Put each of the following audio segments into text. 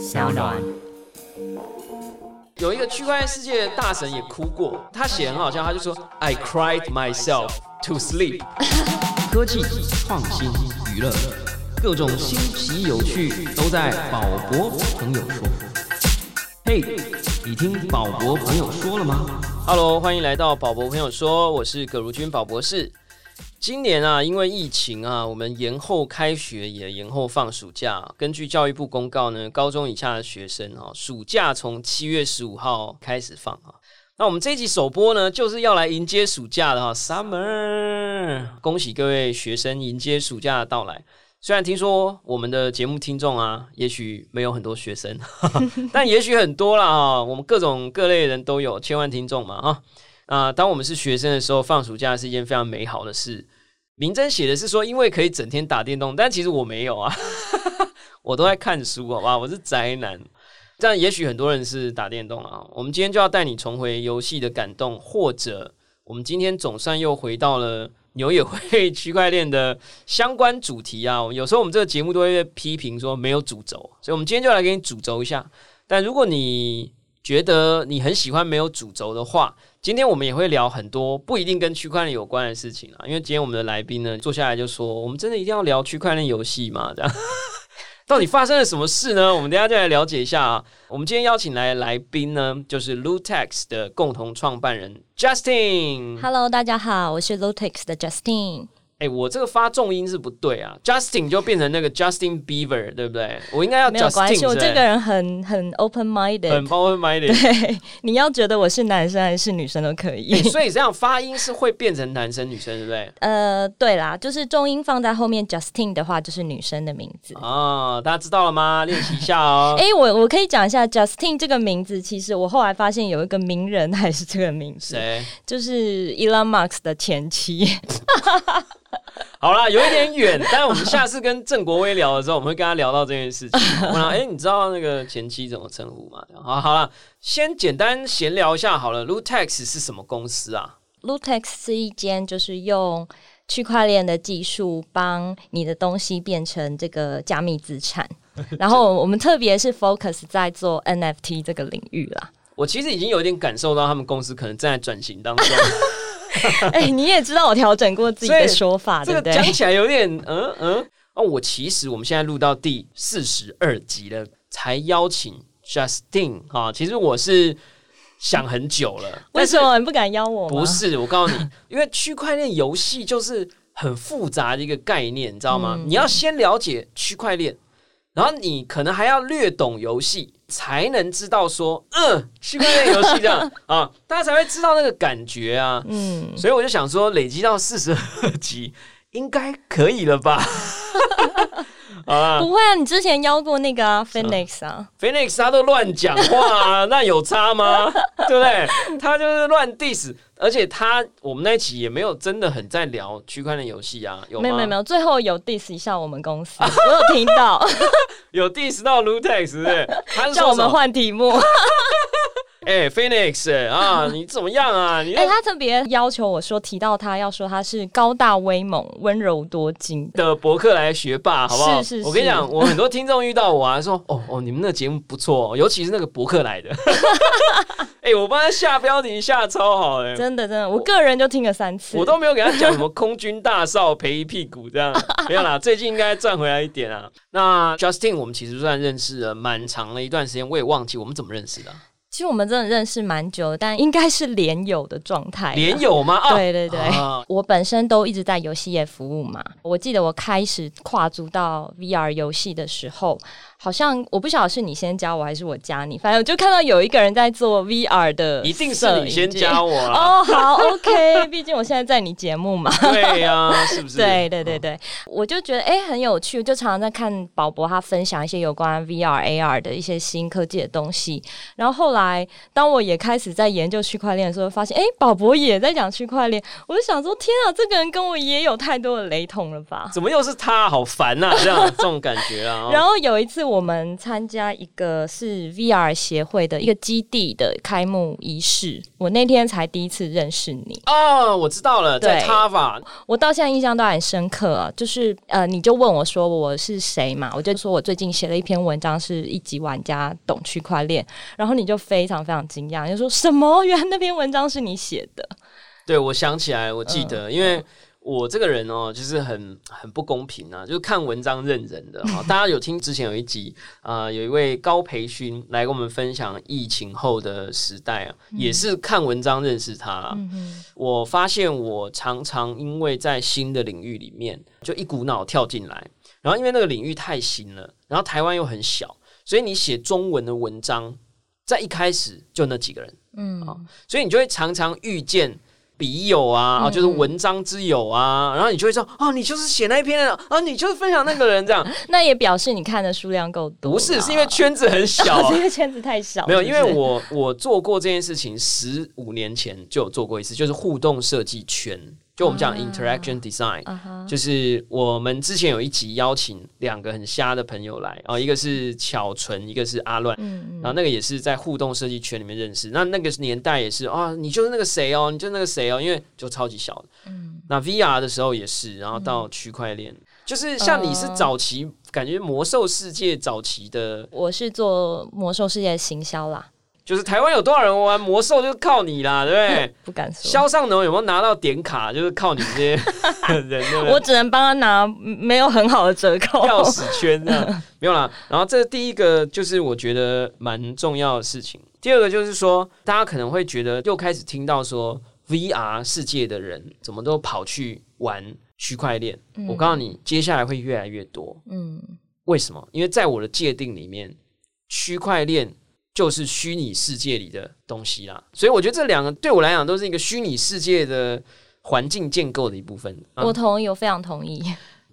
小暖。有一个区块链世界的大神也哭过，他写得很好笑，他就说 I cried myself to sleep。科技、创新、娱乐，各种新奇有趣都在宝博朋友说。嘿，你听宝博朋友说了吗？Hello，欢迎来到宝博朋友说，我是葛如君宝博士。今年啊，因为疫情啊，我们延后开学，也延后放暑假。根据教育部公告呢，高中以下的学生啊，暑假从七月十五号开始放啊。那我们这一集首播呢，就是要来迎接暑假的哈，Summer！恭喜各位学生迎接暑假的到来。虽然听说我们的节目听众啊，也许没有很多学生，但也许很多了啊。我们各种各类人都有，千万听众嘛啊。啊，当我们是学生的时候，放暑假是一件非常美好的事。明真写的是说，因为可以整天打电动，但其实我没有啊，我都在看书，好吧？我是宅男。这样也许很多人是打电动啊。我们今天就要带你重回游戏的感动，或者我们今天总算又回到了牛也会区块链的相关主题啊。有时候我们这个节目都会批评说没有主轴，所以我们今天就来给你主轴一下。但如果你觉得你很喜欢没有主轴的话，今天我们也会聊很多不一定跟区块链有关的事情啊。因为今天我们的来宾呢，坐下来就说：“我们真的一定要聊区块链游戏吗？”这样，到底发生了什么事呢？我们等下再来了解一下啊。我们今天邀请来来宾呢，就是 Lutex 的共同创办人 Justin。Hello，大家好，我是 Lutex 的 Justin。哎，我这个发重音是不对啊，Justin 就变成那个 Justin Bieber，对不对？我应该要没有关系，我这个人很很 open minded，很 open minded。对，你要觉得我是男生还是女生都可以。所以这样发音是会变成男生女生，对不对？呃，对啦，就是重音放在后面，Justin 的话就是女生的名字。哦，大家知道了吗？练习一下哦。哎，我我可以讲一下 Justin 这个名字，其实我后来发现有一个名人还是这个名字，谁？就是 Elon Musk 的前妻。好啦，有一点远，但是我们下次跟郑国威聊的时候，我们会跟他聊到这件事情。哎，你知道那个前妻怎么称呼吗？好，好了，先简单闲聊一下好了。Lutex 是什么公司啊？Lutex 是一间就是用区块链的技术帮你的东西变成这个加密资产，然后我们特别是 focus 在做 NFT 这个领域啦。我其实已经有点感受到他们公司可能正在转型当中。哎，你也知道我调整过自己的说法，对不对？讲起来有点嗯嗯哦。我其实我们现在录到第四十二集了，才邀请 Justin 啊。其实我是想很久了，为什么你不敢邀我？不是，我告诉你，因为区块链游戏就是很复杂的一个概念，你知道吗？你要先了解区块链，然后你可能还要略懂游戏。才能知道说，嗯，区块链游戏这样啊，大家才会知道那个感觉啊。嗯，所以我就想说，累积到四十二集，应该可以了吧？啊，不会啊！你之前邀过那个啊，Phoenix 啊，Phoenix 他都乱讲话啊，那有差吗？对不对？他就是乱 diss，而且他我们那一期也没有真的很在聊区块链游戏啊，有没有没有最后有 diss 一下我们公司，我有听到，有 diss 到 Lutex，对，叫我们换题目。哎，Phoenix，啊，你怎么样啊？哎，他特别要求我说，提到他要说他是高大威猛、温柔多金的博客来学霸，好不好？是是。我跟你讲，我很多听众遇到我啊，说哦哦，你们那节目不错，尤其是那个博客来的。哎，我帮他下标题下超好哎，真的真的，我个人就听了三次，我都没有给他讲什么空军大少赔一屁股这样，没有啦，最近应该赚回来一点啊。那 Justin，我们其实算认识了蛮长的一段时间，我也忘记我们怎么认识的。其实我们真的认识蛮久，但应该是连友的状态。连友吗？对对对，我本身都一直在游戏业服务嘛。我记得我开始跨足到 VR 游戏的时候。好像我不晓得是你先加我还是我加你，反正我就看到有一个人在做 VR 的，一定是你先加我哦。好，OK，毕竟我现在在你节目嘛。对呀，是不是？对对对对，我就觉得哎很有趣，就常常在看宝博他分享一些有关 VR AR 的一些新科技的东西。然后后来当我也开始在研究区块链的时候，发现哎宝博也在讲区块链，我就想说天啊，这个人跟我也有太多的雷同了吧？怎么又是他？好烦呐，这样这种感觉啊。然后有一次。我们参加一个是 VR 协会的一个基地的开幕仪式，我那天才第一次认识你。哦，我知道了，在对 Tava，我到现在印象都很深刻啊，就是呃，你就问我说我是谁嘛，我就说我最近写了一篇文章，是一级玩家懂区块链，然后你就非常非常惊讶，就说什么？原来那篇文章是你写的？对我想起来，我记嗯得，因为。我这个人哦，就是很很不公平啊，就是看文章认人的哈。大家有听之前有一集啊、呃有一位高培勋来跟我们分享疫情后的时代啊，也是看文章认识他啦。我发现我常常因为在新的领域里面，就一股脑跳进来，然后因为那个领域太新了，然后台湾又很小，所以你写中文的文章，在一开始就那几个人，嗯，所以你就会常常遇见。笔友啊，啊，就是文章之友啊，然后你就会说，哦，你就是写那一篇的啊，你就是分享那个人这样，那也表示你看的数量够多。不是，是因为圈子很小啊，是因为圈子太小。没有，因为我我做过这件事情，十五年前就有做过一次，就是互动设计圈，就我们讲啊。interaction design，、就是我们之前有一集邀请两个很瞎的朋友来，哦，一个是巧纯，一个是阿乱，嗯然后那个也是在互动设计圈里面认识。那那个年代也是啊，你就是那个谁哦，你就是那个谁哦，因为就超级小的。嗯。那 VR 的时候也是，然后到区块链，就是像你是呃。早期，感觉魔兽世界早期的，我是做魔兽世界的行销啦，就是台湾有多少人玩魔兽，就是靠你啦，对不对？不敢说。肖尚能有没有拿到点卡，就是靠你这些 人，对不对我只能帮他拿没有很好的折扣。钥匙圈这样 没有啦。然后这第一个就是我觉得蛮重要的事情。第二个就是说，大家可能会觉得又开始听到说 VR 世界的人怎么都跑去玩区块链。我告诉你，接下来会越来越多。嗯，为什么？因为在我的界定里面，区块链就是虚拟世界里的东西啦。所以我觉得这两个对我来讲都是一个虚拟世界的环境建构的一部分。啊我同意，我非常同意。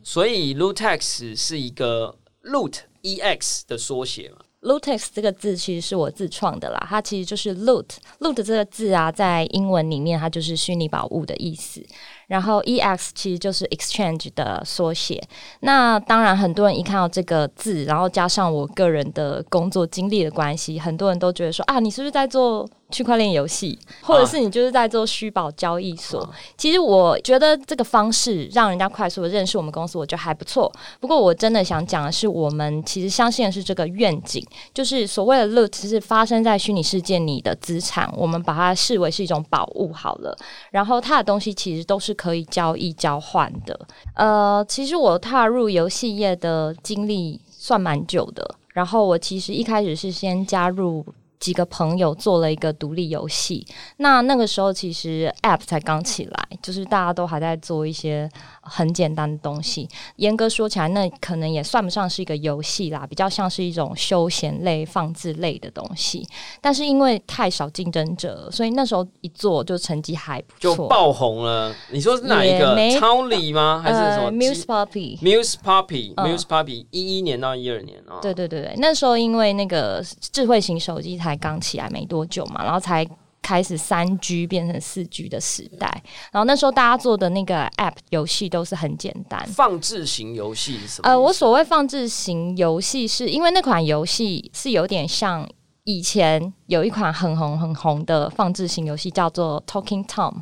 所以 Lootex 是一个 Loot EX 的缩写嘛？Lootex 这个字其实是我自创的啦，它其实就是 loot。loot 这个字啊，在英文里面它就是虚拟宝物的意思。然后 ex 其实就是 exchange 的缩写。那当然，很多人一看到这个字，然后加上我个人的工作经历的关系，很多人都觉得说啊，你是不是在做区块链游戏，或者是你就是在做虚宝交易所？其实我觉得这个方式让人家快速的认识我们公司，我觉得还不错。不过我真的想讲的是，我们其实相信的是这个愿景，就是所谓的 loot 是发生在虚拟世界里的资产，我们把它视为是一种宝物好了。然后它的东西其实都是可以交易交换的。呃，其实我踏入游戏业的经历算蛮久的，然后我其实一开始是先加入。几个朋友做了一个独立游戏，那那个时候其实 App 才刚起来，就是大家都还在做一些很简单的东西。严格说起来，那可能也算不上是一个游戏啦，比较像是一种休闲类、放置类的东西。但是因为太少竞争者，所以那时候一做就成绩还不错。就爆红了。你说是哪一个？超理吗？还是什么呃，Muse Puppy。Muse Puppy 嗯 Muse Puppy 一一年到一二年啊？对对对对，那时候因为那个智慧型手机才刚起来没多久嘛，然后才开始三 G 变成四 G 的时代，然后那时候大家做的那个 App 游戏都是很简单。放置型游戏是什么？呃，我所谓放置型游戏，是因为那款游戏是有点像以前有一款很红很红的放置型游戏，叫做 Talking Tom。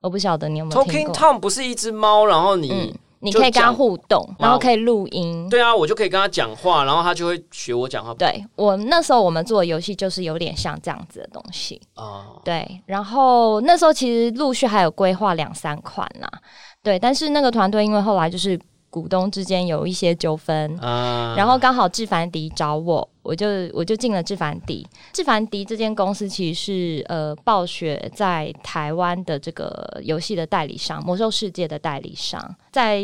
我不晓得你有没有听 Talking？Tom 不是一只猫，然后你、嗯，你可以跟他互动，然后可以录音。对啊，我就可以跟他讲话，然后他就会学我讲话。对我那时候我们做的游戏就是有点像这样子的东西。哦，对，然后那时候其实陆续还有规划两三款啦，对，但是那个团队因为后来就是股东之间有一些纠纷，啊然后刚好智凡迪找我，我就我就进了智凡迪。智凡迪这间公司其实是呃暴雪在台湾的这个游戏的代理商，魔兽世界的代理商，在。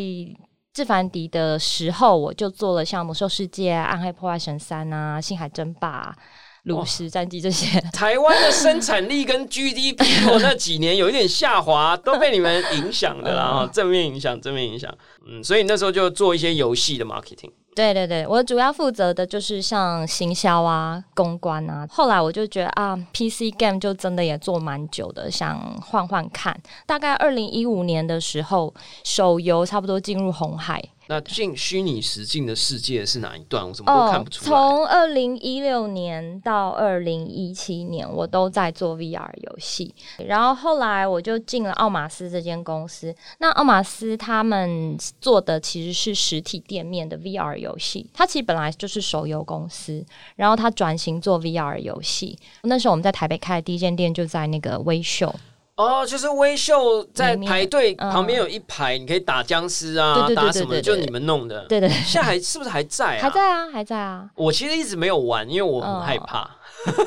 智凡迪的时候，我就做了像《魔兽世界》啊、《暗黑破坏神三》啊、《星海争霸》啊、《炉石战记》这些。台湾的生产力跟 GDP 我那几年有一点下滑，都被你们影响的啦，正面影响，正面影响。嗯，所以那时候就做一些游戏的 marketing。对对对，我主要负责的就是像行销啊、公关啊。后来我就觉得啊，PC game 就真的也做蛮久的，想换换看。大概二零一五年的时候，手游差不多进入红海，那进虚拟实境的世界是哪一段？我怎么都看不出来。从二零一六年到二零一七年，我都在做 VR 游戏。然后后来我就进了奥马斯这间公司。那奥马斯他们做的其实是实体店面的 VR 游戏。它其实本来就是手游公司，然后它转型做 VR 游戏。那时候我们在台北开的第一间店就在那个微秀。哦，就是微秀在排队旁边有一排，你可以打僵尸啊，打什么，就你们弄的。对对，现在还是不是还在啊？还在啊，还在啊。我其实一直没有玩，因为我很害怕。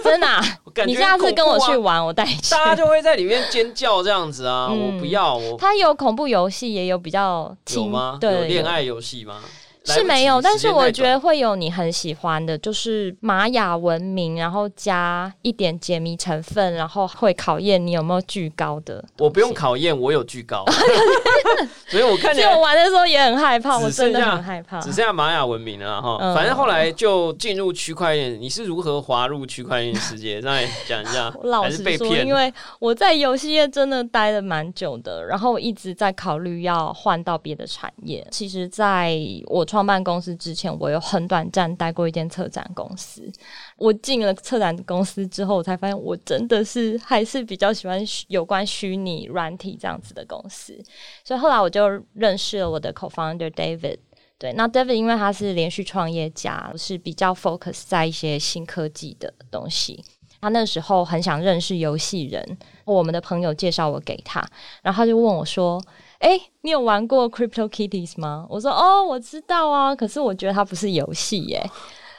真的？你下次跟我去玩，我带你去。大家就会在里面尖叫这样子啊！我不要我。它有恐怖游戏，也有比较有吗？有恋爱游戏吗？是没有，但是我觉得会有你很喜欢的，就是玛雅文明，然后加一点解谜成分，然后会考验你有没有巨高的。我不用考验，我有巨高，所以我看见 我玩的时候也很害怕，我真的很害怕。只剩下玛雅文明了哈，反正后来就进入区块链。你是如何滑入区块链世界？再讲一下。老实说，因为我在游戏业真的待了蛮久的，然后一直在考虑要换到别的产业。其实，在我。创办公司之前，我有很短暂待过一间策展公司。我进了策展公司之后，我才发现我真的是还是比较喜欢有关虚拟软体这样子的公司。所以后来我就认识了我的 co-founder David。对，那 David 因为他是连续创业家，是比较 focus 在一些新科技的东西。他那时候很想认识游戏人，我们的朋友介绍我给他，然后他就问我说。哎，你有玩过 Crypto Kitties 吗？我说哦，我知道啊，可是我觉得它不是游戏耶。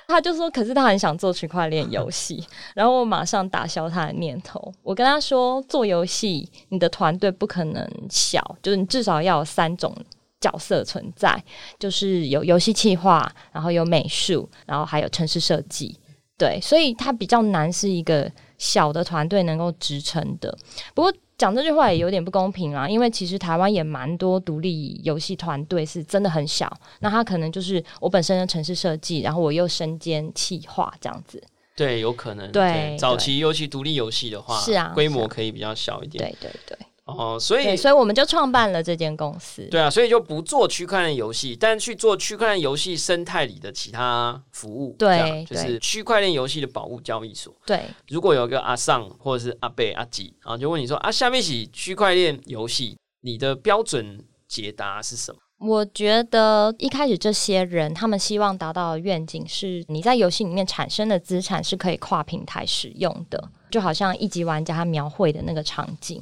他就说，可是他很想做区块链游戏，然后我马上打消他的念头。我跟他说，做游戏你的团队不可能小，就是你至少要有三种角色存在，就是有游戏企划，然后有美术，然后还有城市设计。对，所以它比较难，是一个小的团队能够支撑的。不过。讲这句话也有点不公平啊，因为其实台湾也蛮多独立游戏团队是真的很小，那他可能就是我本身的城市设计，然后我又身兼企划这样子。对，有可能。对，早期尤其独立游戏的话，是啊，规模可以比较小一点。对对对。哦，所以所以我们就创办了这间公司。对啊，所以就不做区块链游戏，但去做区块链游戏生态里的其他服务。对，就是区块链游戏的宝物交易所。对，如果有一个阿尚或者是阿贝阿吉啊，就问你说啊，下面起区块链游戏，你的标准解答是什么？我觉得一开始这些人他们希望达到的愿景是，你在游戏里面产生的资产是可以跨平台使用的，就好像一级玩家他描绘的那个场景。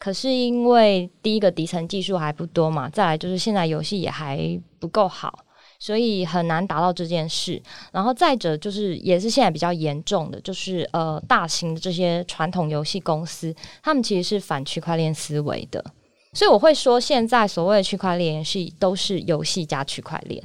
可是因为第一个底层技术还不多嘛，再来就是现在游戏也还不够好，所以很难达到这件事。然后再者就是也是现在比较严重的，就是呃大型的这些传统游戏公司，他们其实是反区块链思维的。所以我会说，现在所谓的区块链是都是游戏加区块链。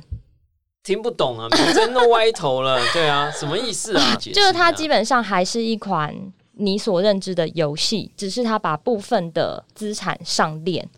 听不懂啊，真的歪头了。对啊，什么意思啊？就是它基本上还是一款。你所认知的游戏，只是他把部分的资产上链。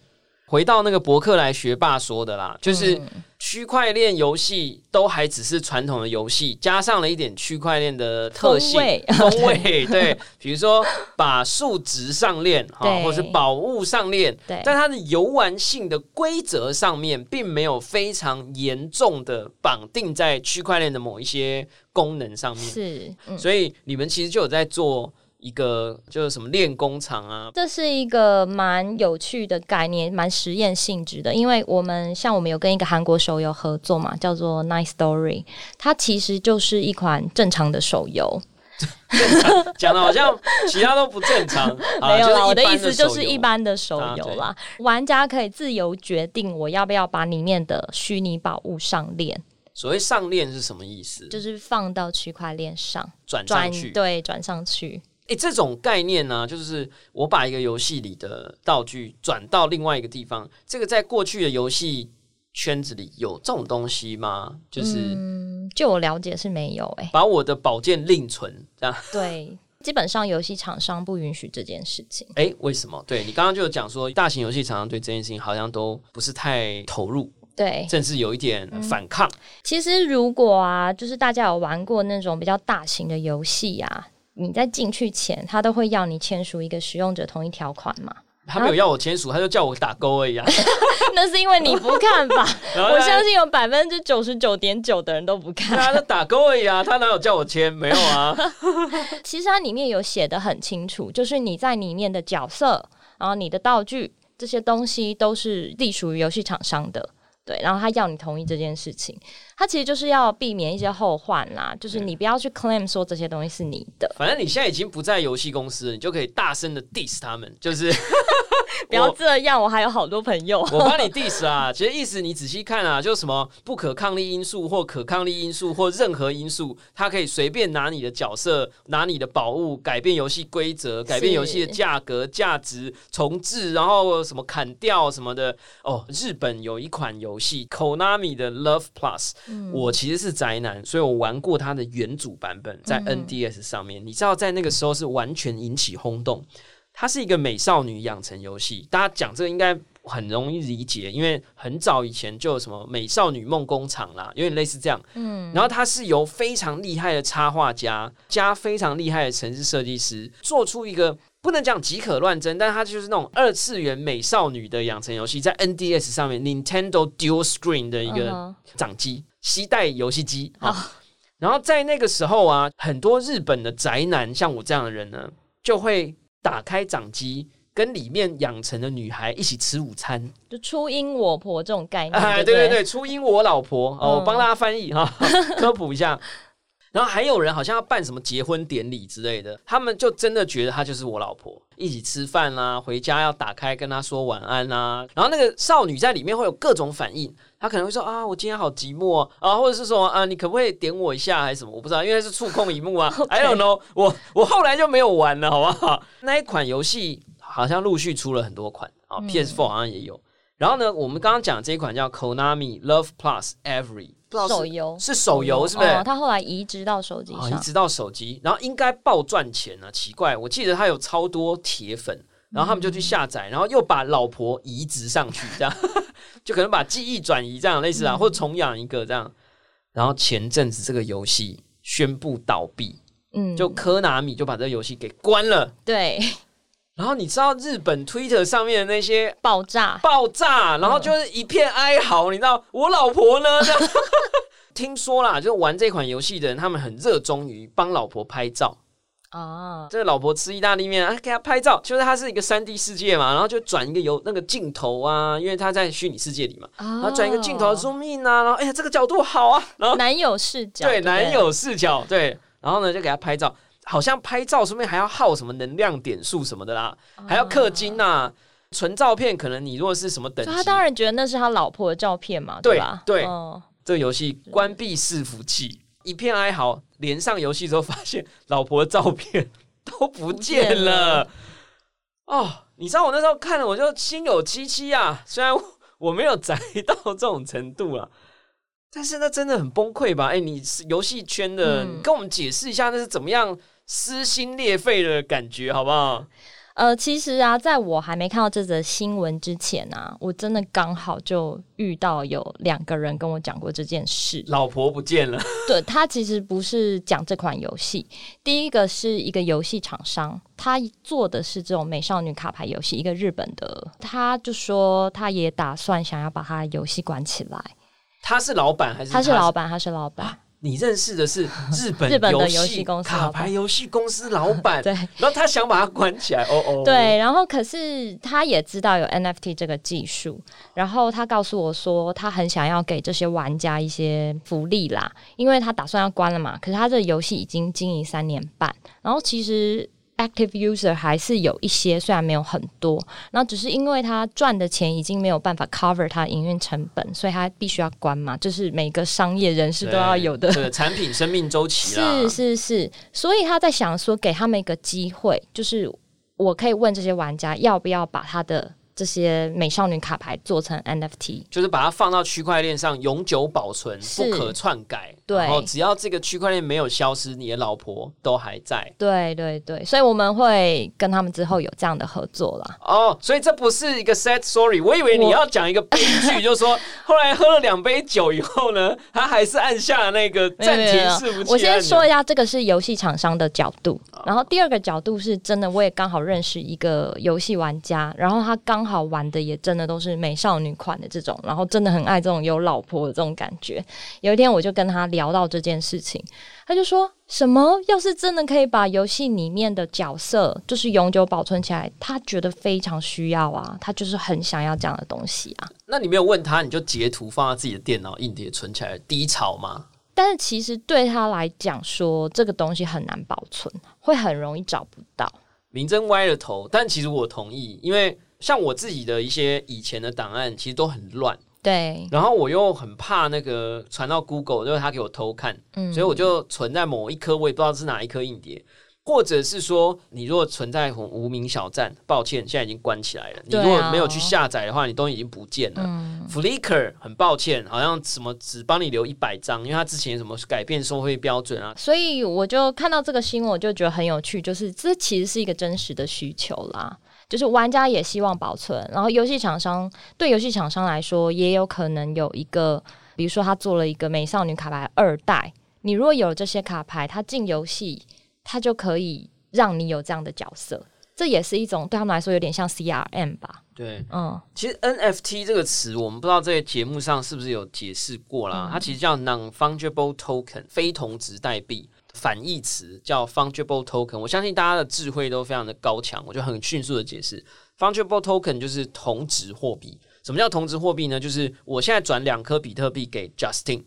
回到那个伯克莱学霸说的啦，就是区块链游戏都还只是传统的游戏，加上了一点区块链的特性风味。对，比如说把数值上链，哈，或是宝物上链，对，但它的游玩性的规则上面，并没有非常严重的绑定在区块链的某一些功能上面。是，所以你们其实就有在做。一个就是什么练工厂啊，这是一个蛮有趣的概念，蛮实验性质的。因为我们像我们有跟一个韩国手游合作嘛，叫做 Nice Story，它其实就是一款正常的手游。讲的好像其他都不正常，没有啦，我的意思就是一般的手游啦。玩家可以自由决定我要不要把里面的虚拟宝物上链。所谓上链是什么意思？就是放到区块链上转上去，对，转上去。哎，这种概念呢，就是我把一个游戏里的道具转到另外一个地方。这个在过去的游戏圈子里有这种东西吗？就是，嗯就我了解是没有。哎，把我的宝剑另存这样。对，基本上游戏厂商不允许这件事情。哎，为什么？对你刚刚就有讲说，大型游戏厂商对这件事情好像都不是太投入，对，甚至有一点反抗。其实如果啊，就是大家有玩过那种比较大型的游戏啊。你在进去前，他都会要你签署一个使用者同意条款嘛？他没有要我签署，他就叫我打勾而已啊。那是因为你不看吧？我相信有百分之九十九点九的人都不看。他就打勾而已啊，他哪有叫我签？没有啊。其实它里面有写的很清楚，就是你在里面的角色，然后你的道具这些东西都是隶属于游戏厂商的。对，然后他要你同意这件事情，他其实就是要避免一些后患啦，就是你不要去 claim 说这些东西是你的。反正你现在已经不在游戏公司了，你就可以大声的 diss 他们，就是 不要这样，我还有好多朋友。我帮你 diss 啊，其实意思你仔细看啊，就是什么不可抗力因素或可抗力因素或任何因素，他可以随便拿你的角色、拿你的宝物改变游戏规则、改变游戏的价格、价值、重置，然后什么砍掉什么的。哦，日本有一款游戏 Konami 的 Love Plus，我其实是宅男，所以我玩过它的原主版本，在 NDS 上面。你知道，在那个时候是完全引起轰动。它是一个美少女养成游戏，大家讲这个应该很容易理解，因为很早以前就有什么美少女梦工厂啦，有点类似这样。嗯，然后它是由非常厉害的插画家加非常厉害的城市设计师做出一个不能讲即可乱真，但它就是那种二次元美少女的养成游戏，在 NDS 上面 Nintendo Dual Screen 的一个掌机携带游戏机啊。然后在那个时候啊，很多日本的宅男像我这样的人呢，就会。打开掌机，跟里面养成的女孩一起吃午餐，就初音我婆这种概念。哎，对对对，初音我老婆哦，我帮大家翻译哈，科普一下。然后还有人好像要办什么结婚典礼之类的，他们就真的觉得她就是我老婆，一起吃饭啦，回家要打开跟她说晚安啊。然后那个少女在里面会有各种反应，她可能会说啊，我今天好寂寞啊，或者是说啊，你可不可以点我一下还是什么？我不知道，因为是触控荧幕啊。I don't know，我我后来就没有玩了，好不好？那一款游戏好像陆续出了很多款啊，PS4 好像也有。然后呢，我们刚刚讲这一款叫 Konami Love Plus Every 不知道。手游是手游，是不是？他后来移植到手机上，移植到手机，然后应该爆赚钱啊？奇怪，我记得他有超多铁粉，然后他们就去下载，然后又把老婆移植上去，这样 就可能把记忆转移，这样类似啊，或重养一个这样。然后前阵子这个游戏宣布倒闭，嗯，就科纳米就把这个游戏给关了，对。然后你知道日本 Twitter 上面的那些 爆炸爆炸，然后就是一片哀嚎。你知道我老婆呢？听说啦，就玩这款游戏的人，他们很热衷于帮老婆拍照啊。这个老婆吃意大利面啊，给她拍照，就是它是一个三 D 世界嘛，然后就转一个有那个镜头啊，因为他在虚拟世界里嘛，然后转一个镜头 zoom in 啊，然后哎呀这个角度好啊，然后男友视角对男友视角对，然后呢就给他拍照。好像拍照顺便还要耗什么能量点数什么的啦，还要氪金呐。纯照片可能你如果是什么等级，他当然觉得那是他老婆的照片嘛，对吧？对，这个游戏关闭伺服器，一片哀嚎。连上游戏之后，发现老婆的照片都不见了。哦，你知道我那时候看了，我就心有戚戚啊。虽然我没有宅到这种程度啊。但是那真的很崩溃吧？哎，你是游戏圈的，你跟我们解释一下那是怎么样撕心裂肺的感觉，好不好？呃，其实啊，在我还没看到这则新闻之前啊，我真的刚好就遇到有两个人跟我讲过这件事。老婆不见了。对他其实不是讲这款游戏，第一个是一个游戏厂商，他做的是这种美少女卡牌游戏，一个日本的，他就说他也打算想要把他游戏关起来。他是老板还是？他是老板，他是老板。你认识的是 日本日本的游戏公司卡牌游戏公司老板，对。然后他想把它关起来，哦哦。对，然后可是他也知道有 NFT 这个技术，然后他告诉我说，他很想要给这些玩家一些福利啦，因为他打算要关了嘛。可是他这游戏已经经营三年半，然后其实。Active user 还是有一些，虽然没有很多，然后只是因为他赚的钱已经没有办法 cover 他营运成本，所以他必须要关嘛，就是每个商业人士都要有的。产品生命周期是是是，所以他在想说，给他们一个机会，就是我可以问这些玩家要不要把他的这些美少女卡牌做成 NFT，就是把它放到区块链上永久保存，不可篡改。对然后只要这个区块链没有消失，你的老婆都还在。对对对，所以我们会跟他们之后有这样的合作啦。哦，所以这不是一个 sad story，我以为你要讲一个悲剧，就是说 后来喝了两杯酒以后呢，他还是按下了那个暂停是不是我先说一下，这个是游戏厂商的角度，然后第二个角度是真的，我也刚好认识一个游戏玩家，然后他刚好玩的也真的都是美少女款的这种，然后真的很爱这种有老婆的这种感觉。有一天我就跟他聊到这件事情，他就说什么要是真的可以把游戏里面的角色就是永久保存起来，他觉得非常需要啊，他就是很想要这样的东西啊。那你没有问他，你就截图放在自己的电脑硬碟存起来，低潮吗？但是其实对他来讲说，这个东西很难保存，会很容易找不到。明真歪了头，但其实我同意，因为像我自己的一些以前的档案，其实都很乱，对，然后我又很怕那个传到 Google，就是他给我偷看，嗯所以我就存在某一颗，我也不知道是哪一颗硬碟。或者是说，你如果存在无名小站，抱歉，现在已经关起来了。你如果没有去下载的话，你东西已经不见了。嗯 Flickr 很抱歉，好像什么只帮你留一百张，因为他之前什么改变收费标准啊，所以我就看到这个新闻，我就觉得很有趣，就是这其实是一个真实的需求啦。就是玩家也希望保存，然后游戏厂商对游戏厂商来说，也有可能有一个，比如说他做了一个美少女卡牌二代，你如果有这些卡牌，他进游戏，他就可以让你有这样的角色，这也是一种对他们来说有点像 CRM 吧，对。嗯，其实 NFT 这个词，我们不知道在节目上是不是有解释过啦。它其实叫 non-fungible token，非同质代币。反义词叫 fungible token，我相信大家的智慧都非常的高强，我就很迅速的解释，fungible token 就是同值货币。什么叫同值货币呢？就是我现在转两颗比特币给 Justin，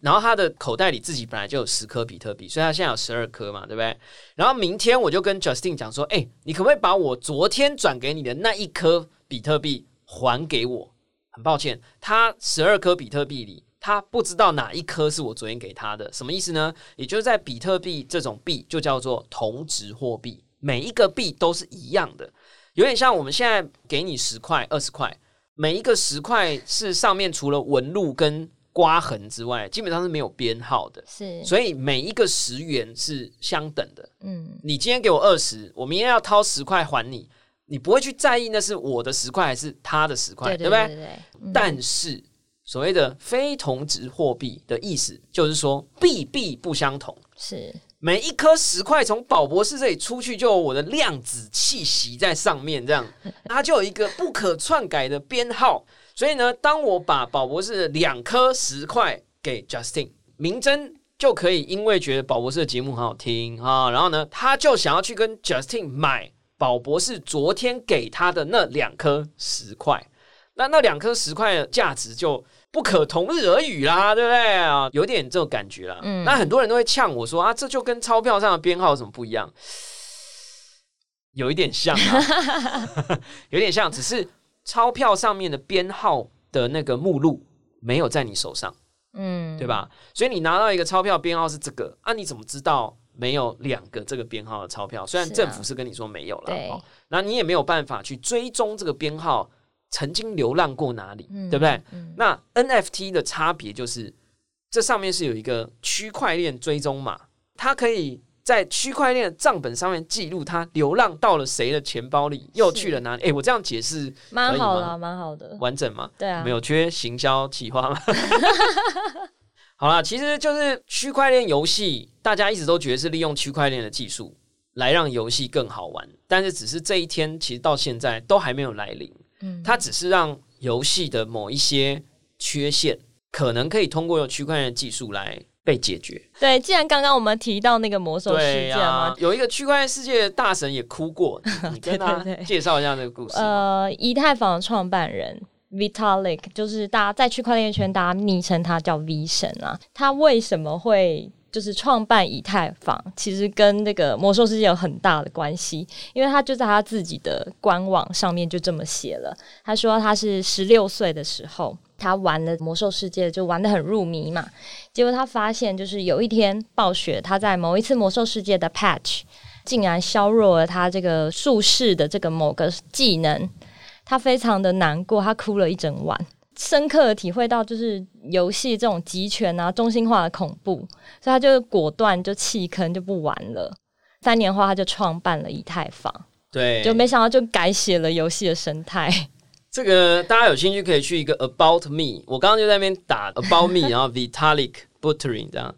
然后他的口袋里自己本来就有十颗比特币，所以他现在有十二颗嘛，对不对？然后明天我就跟 Justin 讲说，哎、你可不可以把我昨天转给你的那一颗比特币还给我？很抱歉，他十二颗比特币里，他不知道哪一颗是我昨天给他的，什么意思呢？也就是在比特币这种币就叫做同值货币，每一个币都是一样的，有点像我们现在给你十块、二十块，每一个十块是上面除了纹路跟刮痕之外，基本上是没有编号的。是，所以每一个十元是相等的。嗯，你今天给我二十，我明天要掏十块还你，你不会去在意那是我的十块还是他的十块，对不对？但是所谓的非同值货币的意思，就是说币币不相同。是每一颗石块从宝博士这里出去，就有我的量子气息在上面，这样 它就有一个不可篡改的编号。所以呢，当我把宝博士的两颗石块给 Justin 明真，就可以因为觉得宝博士的节目很好听啊，然后呢，他就想要去跟 Justin 买宝博士昨天给他的那两颗石块。那那两颗石块的价值就不可同日而语啦，对不对啊？有点这种感觉啦。嗯那很多人都会呛我说啊，这就跟钞票上的编号有什么不一样？有一点像、啊，有点像，只是钞票上面的编号的那个目录没有在你手上，嗯，对？吧？所以你拿到一个钞票编号是这个啊，你怎么知道没有两个这个编号的钞票？虽然政府是跟你说没有了，对哦，那你也没有办法去追踪这个编号曾经流浪过哪里，嗯对不对？嗯那 NFT 的差别就是，这上面是有一个区块链追踪码，它可以在区块链的账本上面记录它流浪到了谁的钱包里，又去了哪里。诶，我这样解释蛮好的，蛮好的，完整吗？对啊，没有缺行销企划吗？好啦，其实就是区块链游戏，大家一直都觉得是利用区块链的技术来让游戏更好玩，但是只是这一天其实到现在都还没有来临。嗯它只是让游戏的某一些缺陷，可能可以通过区块链技术来被解决。对，既然刚刚我们提到那个魔兽世、界嘛，有一个区块链世界的大神也哭过，你跟他 介绍一下这个故事吗。呃，以太坊的创办人 Vitalik，就是大家在区块链圈大家昵称他叫 V 神啊。他为什么会就是创办以太坊？其实跟那个魔兽世界有很大的关系，因为他就在他自己的官网上面就这么写了。他说他是十六岁的时候。他玩了魔兽世界，就玩的很入迷嘛。结果他发现，就是有一天暴雪他在某一次魔兽世界的 patch，竟然削弱了他这个术士的这个某个技能。他非常的难过，他哭了一整晚，深刻的体会到就是游戏这种集权啊、中心化的恐怖，所以他就果断就弃坑就不玩了。三年后，他就创办了以太坊，对，就没想到就改写了游戏的生态。这个大家有兴趣可以去一个 About Me，我刚刚就在那边打 About Me，然后 Vitalik Buterin 这样。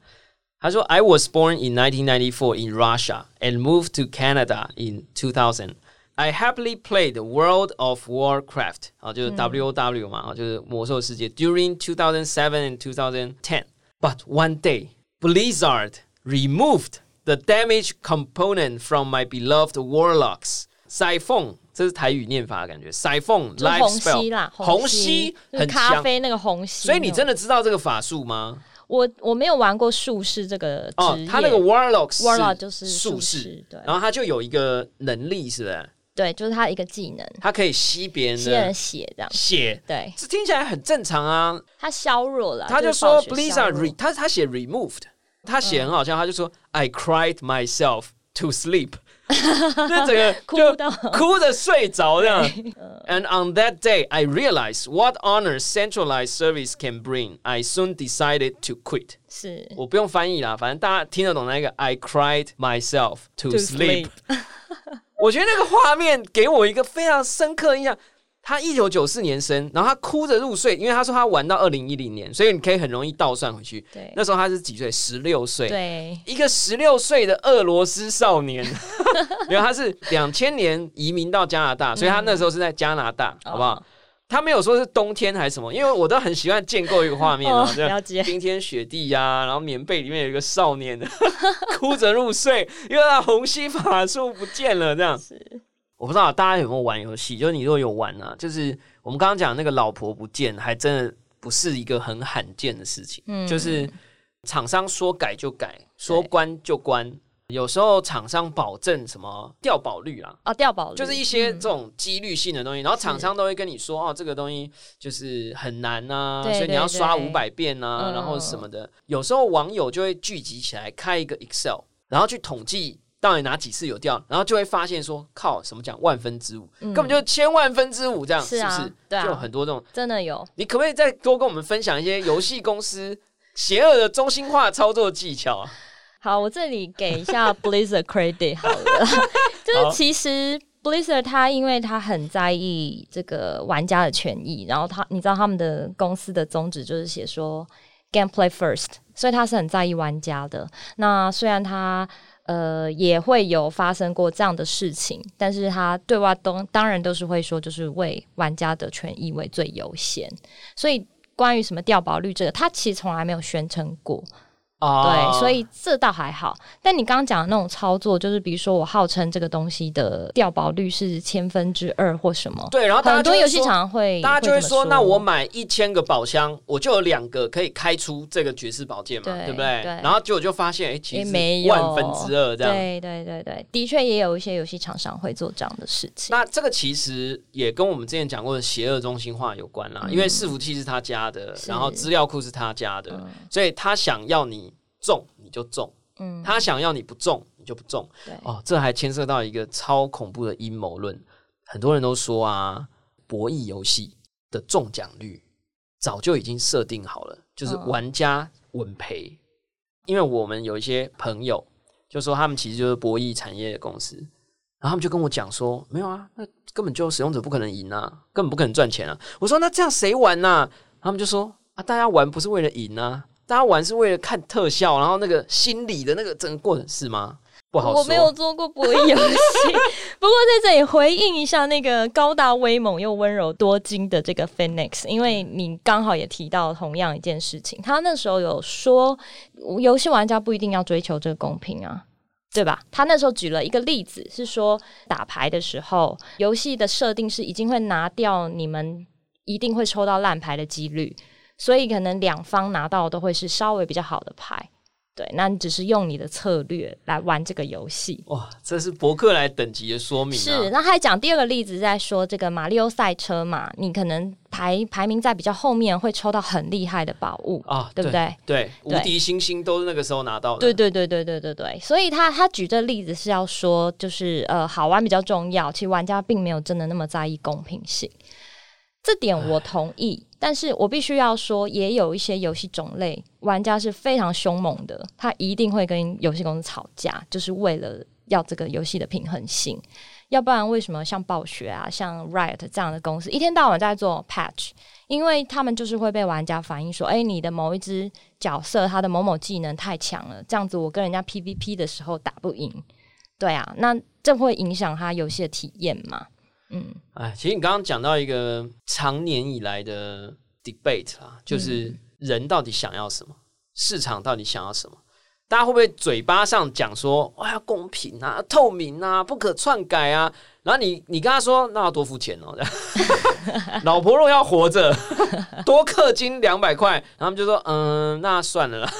他说：“I was born in 1994 in Russia and moved to Canada in 2000. I happily played World of Warcraft 啊，就是 W O W 嘛，啊，就是魔兽世界 during 2007 and 2010. But one day, Blizzard removed the damage component from my beloved Warlocks. Siphon 这是台语念法的感觉，Siphon 就是 life 虹吸 spell 啦，虹吸吸就是很强，咖啡那个虹吸。所以你真的的知道这个法术吗？我我没有玩过术士这个职，业，哦他那个 Warlock 是 Warlock 就是术士士，，对然后他就有一个能力，是不是？ 对，就是他一个技能，他可以吸别人吸人的血这样。血，对，这听起来很正常啊。他削弱了，他就说暴雪削 Blizzard 弱 re, 他他写 removed，他写很好笑，他就说 I cried myself to sleep，那整个哭就到哭的睡着这样。And on that day, I realized what honor centralized service can bring. I soon decided to quit. 是我不用翻译啦，反正大家听得懂那个 I cried myself to, sleep。我觉得那个画面给我一个非常深刻的印象。他一九九四年生，然后他哭着入睡，因为他说他玩到二零一零年，所以你可以很容易倒算回去。对那时候他是几岁？十六岁。对一个十六岁的俄罗斯少年，因为，他是两千年移民到加拿大，所以他那时候是在加拿大，好不好？哦他没有说是冬天还是什么，因为我都很喜欢建构一个画面啊哦，这样冰天雪地呀、然后棉被里面有一个少年 哭着入睡，因为他虹吸法术不见了，这样。是我不知道大家有没有玩游戏，就是你如果有玩啊，就是我们刚刚讲那个老婆不见，还真的不是一个很罕见的事情，嗯就是厂商说改就改，说关就关。有时候厂商保证什么掉保率啊，哦，掉保率就是一些嗯这种几率性的东西，然后厂商都会跟你说哦，这个东西就是很难啊，对所以你要刷五百遍啊，嗯然后什么的。有时候网友就会聚集起来开一个 Excel，然后去统计到底哪几次有掉，然后就会发现说靠，什么讲万分之五，嗯根本就千万分之五这样，是啊不是？对啊就有很多这种，真的有，你可不可以再多跟我们分享一些游戏公司邪恶的中心化操作技巧啊？好，我这里给一下 Blizzard credit 好了，就是其实 Blizzard 它因为他很在意这个玩家的权益，然后他你知道他们的公司的宗旨就是写说 gameplay first，所以他是很在意玩家的。那虽然他呃也会有发生过这样的事情，但是他对外都当然都是会说就是为玩家的权益为最优先，所以。关于什么掉保率这个，他其实从来没有宣称过，啊对，所以这倒还好。但你刚刚讲的那种操作，就是比如说我号称这个东西的掉保率是千分之二或什么，对，然后很多游戏厂会大家就会说，那我买一千个宝箱，我就有两个可以开出这个绝世宝剑嘛，对对不对？对然后结果就发现，哎、其实没有万分之二这样。对对对对，的确也有一些游戏厂商会做这样的事情。那这个其实也跟我们之前讲过的邪恶中心化有关啦，因为伺服器是他家的，然后资料库是他家的，嗯所以他想要你中你就中，嗯，他想要你不中你就不中。对哦，这还牵涉到一个超恐怖的阴谋论。很多人都说啊，博弈游戏的中奖率早就已经设定好了，就是嗯玩家稳赔。因为我们有一些朋友就说他们其实就是博弈产业的公司，然后他们就跟我讲说，没有啊，那根本就使用者不可能赢啊，根本不可能赚钱啊。我说那这样谁玩呐、他们就说啊，大家玩不是为了赢啊，大家玩是为了看特效，然后那个心理的那个整个过程是吗？不好说。我没有做过博弈游戏，不过在这里回应一下那个高大威猛又温柔多金的这个 Phoenix，因为你刚好也提到同样一件事情，他那时候有说游戏玩家不一定要追求这个公平啊。对吧？他那时候举了一个例子，是说打牌的时候，游戏的设定是已经会拿掉你们一定会抽到烂牌的几率，所以可能两方拿到的都会是稍微比较好的牌。对，那你只是用你的策略来玩这个游戏。哇，这是博客来等级的说明、啊。是，那还讲第二个例子，在说这个马里奥赛车嘛，你可能排排名在比较后面，会抽到很厉害的宝物啊，对不对？对，无敌星星都是那个时候拿到的。对对对对对对对，所以他他举这例子是要说，就是呃，好玩比较重要，其实玩家并没有真的那么在意公平性。这点我同意，但是我必须要说，也有一些游戏种类，玩家是非常凶猛的，他一定会跟游戏公司吵架，就是为了要这个游戏的平衡性。要不然，为什么像暴雪啊、像 Riot 这样的公司，一天到晚在做 patch？因为他们就是会被玩家反映说：“哎，你的某一只角色，他的某某技能太强了，这样子我跟人家 PVP 的时候打不赢。”对啊，那这会影响他游戏的体验嘛？嗯，哎，其实你刚刚讲到一个长年以来的 debate 啊，就是人到底想要什么，市场到底想要什么？大家会不会嘴巴上讲说哇要公平啊、透明啊、不可篡改啊？然后你你跟他说那要多付钱哦 老婆若要活着，多氪金两百块，然后他们就说嗯，那算了啦。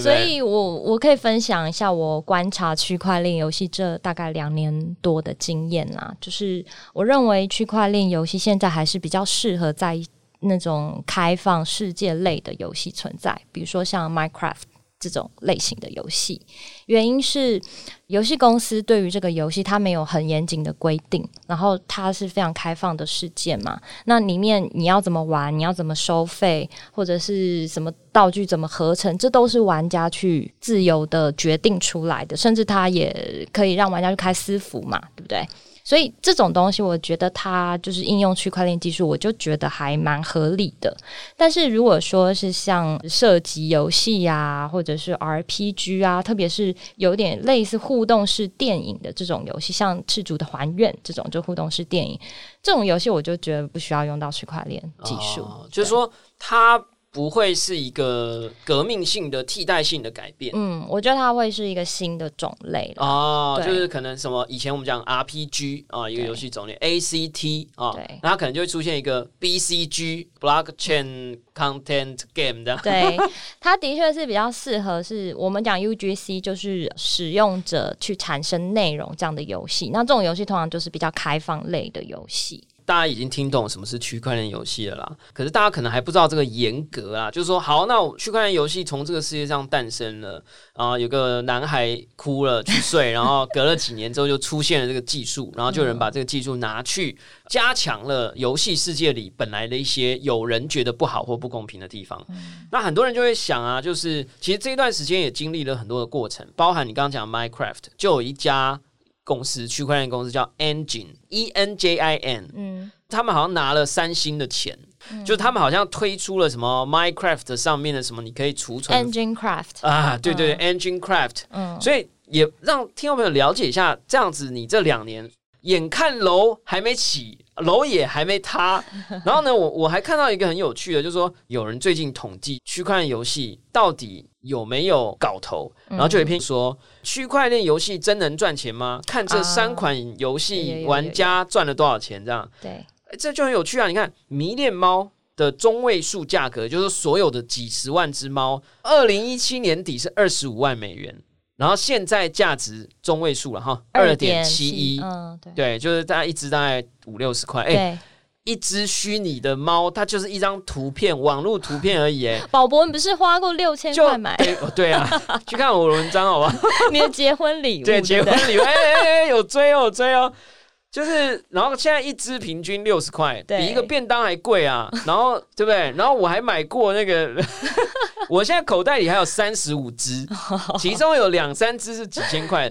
所以我我可以分享一下我观察区块链游戏这大概两年多的经验啦，就是我认为区块链游戏现在还是比较适合在那种开放世界类的游戏存在，比如说像 Minecraft。这种类型的游戏，原因是游戏公司对于这个游戏它没有很严谨的规定，然后它是非常开放的世界嘛。那里面你要怎么玩，你要怎么收费，或者是什么道具怎么合成，这都是玩家去自由的决定出来的，甚至它也可以让玩家去开私服嘛，对不对？所以这种东西，我觉得它就是应用区块链技术，我就觉得还蛮合理的。但是如果说是像涉及游戏呀，或者是 RPG 啊，特别是有点类似互动式电影的这种游戏，像《赤足的还愿》这种就互动式电影，这种游戏我就觉得不需要用到区块链技术，就是说它。不会是一个革命性的替代性的改变。嗯，我觉得它会是一个新的种类哦，就是可能什么以前我们讲 RPG 啊，一个游戏种类 ACT 啊，那它可能就会出现一个 BCG Blockchain Content Game 的。对，它的确是比较适合是我们讲 UGC，就是使用者去产生内容这样的游戏。那这种游戏通常就是比较开放类的游戏。大家已经听懂什么是区块链游戏了啦，可是大家可能还不知道这个严格啊，就是说，好，那区块链游戏从这个世界上诞生了啊，有个男孩哭了去睡，然后隔了几年之后就出现了这个技术，然后就有人把这个技术拿去加强了游戏世界里本来的一些有人觉得不好或不公平的地方。那很多人就会想啊，就是其实这一段时间也经历了很多的过程，包含你刚刚讲 Minecraft，就有一家。公司区块链公司叫 Engine，E N J I N，嗯，他们好像拿了三星的钱，就他们好像推出了什么 Minecraft 上面的什么，你可以储存 Engine Craft 啊，对对，Engine Craft，嗯，所以也让听众朋友了解一下，这样子你这两年眼看楼还没起。楼也还没塌，然后呢，我我还看到一个很有趣的，就是说有人最近统计区块链游戏到底有没有搞头，然后就有一篇说区块链游戏真能赚钱吗？看这三款游戏玩家赚了多少钱，这样对，这就很有趣啊！你看迷恋猫的中位数价格，就是所有的几十万只猫，二零一七年底是二十五万美元。然后现在价值中位数了哈，二点七一，嗯，对，对，就是大概一只大概五六十块，哎，一只虚拟的猫，它就是一张图片，网络图片而已，哎，宝博，你不是花过六千块买？对啊，去看我的文章好吧？你的结婚礼物，对，结婚礼物，哎哎哎，有追哦，有追哦。就是，然后现在一只平均六十块，比一个便当还贵啊！然后对不对？然后我还买过那个，我现在口袋里还有三十五只，其中有两三只是几千块，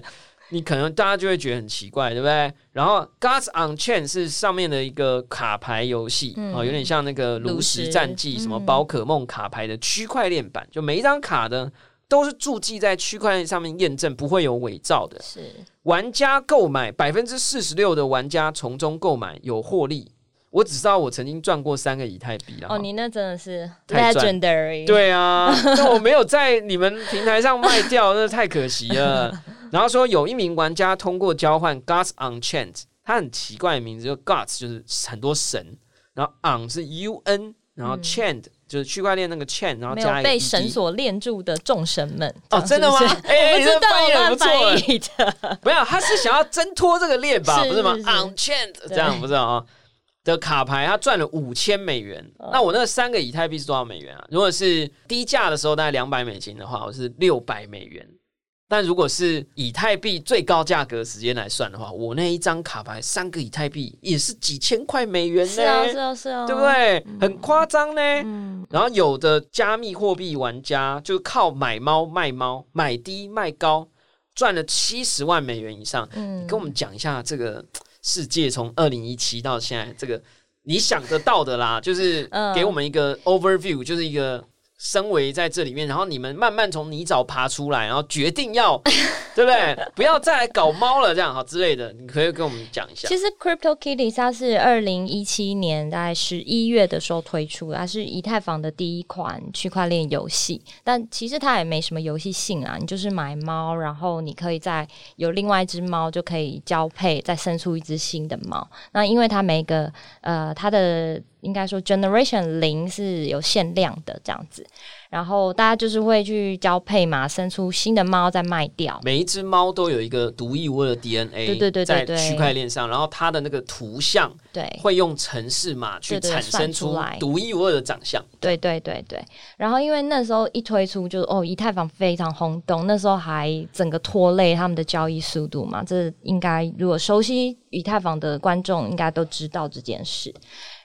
你可能大家就会觉得很奇怪，对不对？然后 Gods on Chain 是上面的一个卡牌游戏啊，有点像那个炉石战记什么宝可梦卡牌的区块链版，就每一张卡的。都是注记在区块链上面验证，不会有伪造的。是玩家购买百分之四十六的玩家从中购买有获利。我只知道我曾经赚过三个以太币哦，你那真的是 legendary。对啊，但我没有在你们平台上卖掉，那太可惜了。然后说有一名玩家通过交换 Gods on Chain，他很奇怪的名字，就 Gods 就是很多神，然后 On 是 U N，然后 Chain。就是区块链那个 chain，然后加没有被绳索链住的众神们哦，真的吗？哎，你这翻译很不错的。不要，他是想要挣脱这个链吧？不是吗？On chain 这样不是啊？的卡牌，他赚了五千美元。那我那三个以太币是多少美元啊？如果是低价的时候，大概两百美金的话，我是六百美元。但如果是以太币最高价格时间来算的话，我那一张卡牌三个以太币也是几千块美元呢？是啊，是啊，是啊，对不对？很夸张呢。嗯。然后有的加密货币玩家就靠买猫卖猫，买低卖高，赚了七十万美元以上。嗯。跟我们讲一下这个世界从二零一七到现在，这个你想得到的啦，就是给我们一个 overview，就是一个。身为在这里面，然后你们慢慢从泥沼爬出来，然后决定要，对不对？不要再来搞猫了，这样好之类的，你可以跟我们讲一下。其实 Crypto Kitty 它是二零一七年大概十一月的时候推出，它是以太坊的第一款区块链游戏。但其实它也没什么游戏性啊，你就是买猫，然后你可以在有另外一只猫就可以交配，再生出一只新的猫。那因为它每个呃它的应该说，Generation 零是有限量的这样子，然后大家就是会去交配嘛，生出新的猫再卖掉。每一只猫都有一个独一无二的 DNA，对对对在区块链上，然后它的那个图像，对，会用城市码去产生出独一无二的长相。对对对对。然后因为那时候一推出，就哦，以太坊非常轰动，那时候还整个拖累他们的交易速度嘛。这应该如果熟悉以太坊的观众应该都知道这件事。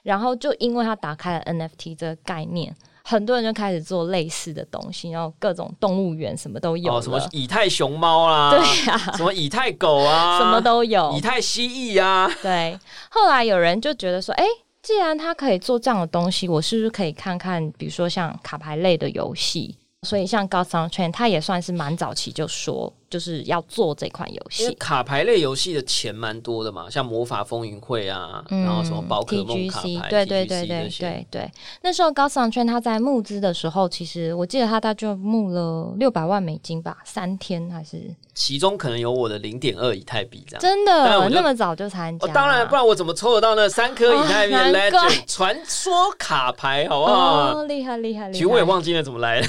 然后就因为它打开了 NFT 这个概念，很多人就开始做类似的东西，然后各种动物园什么都有，什么以太熊猫啦，对呀，什么以太狗啊，什么都有，以太蜥蜴啊，对。后来有人就觉得说，哎，既然他可以做这样的东西，我是不是可以看看，比如说像卡牌类的游戏？所以像高商圈，他也算是蛮早期就说。就是要做这款游戏，卡牌类游戏的钱蛮多的嘛，像魔法风云会啊，然后什么宝可梦卡牌，对对对对对对。那时候高尚圈他在募资的时候，其实我记得他大概募了六百万美金吧，三天还是？其中可能有我的零点二以太币这样。真的，那么早就参加？当然，不然我怎么抽得到那三颗以太币 Legend 传说卡牌？好不好？厉害厉害厉害！其实我也忘记了怎么来的，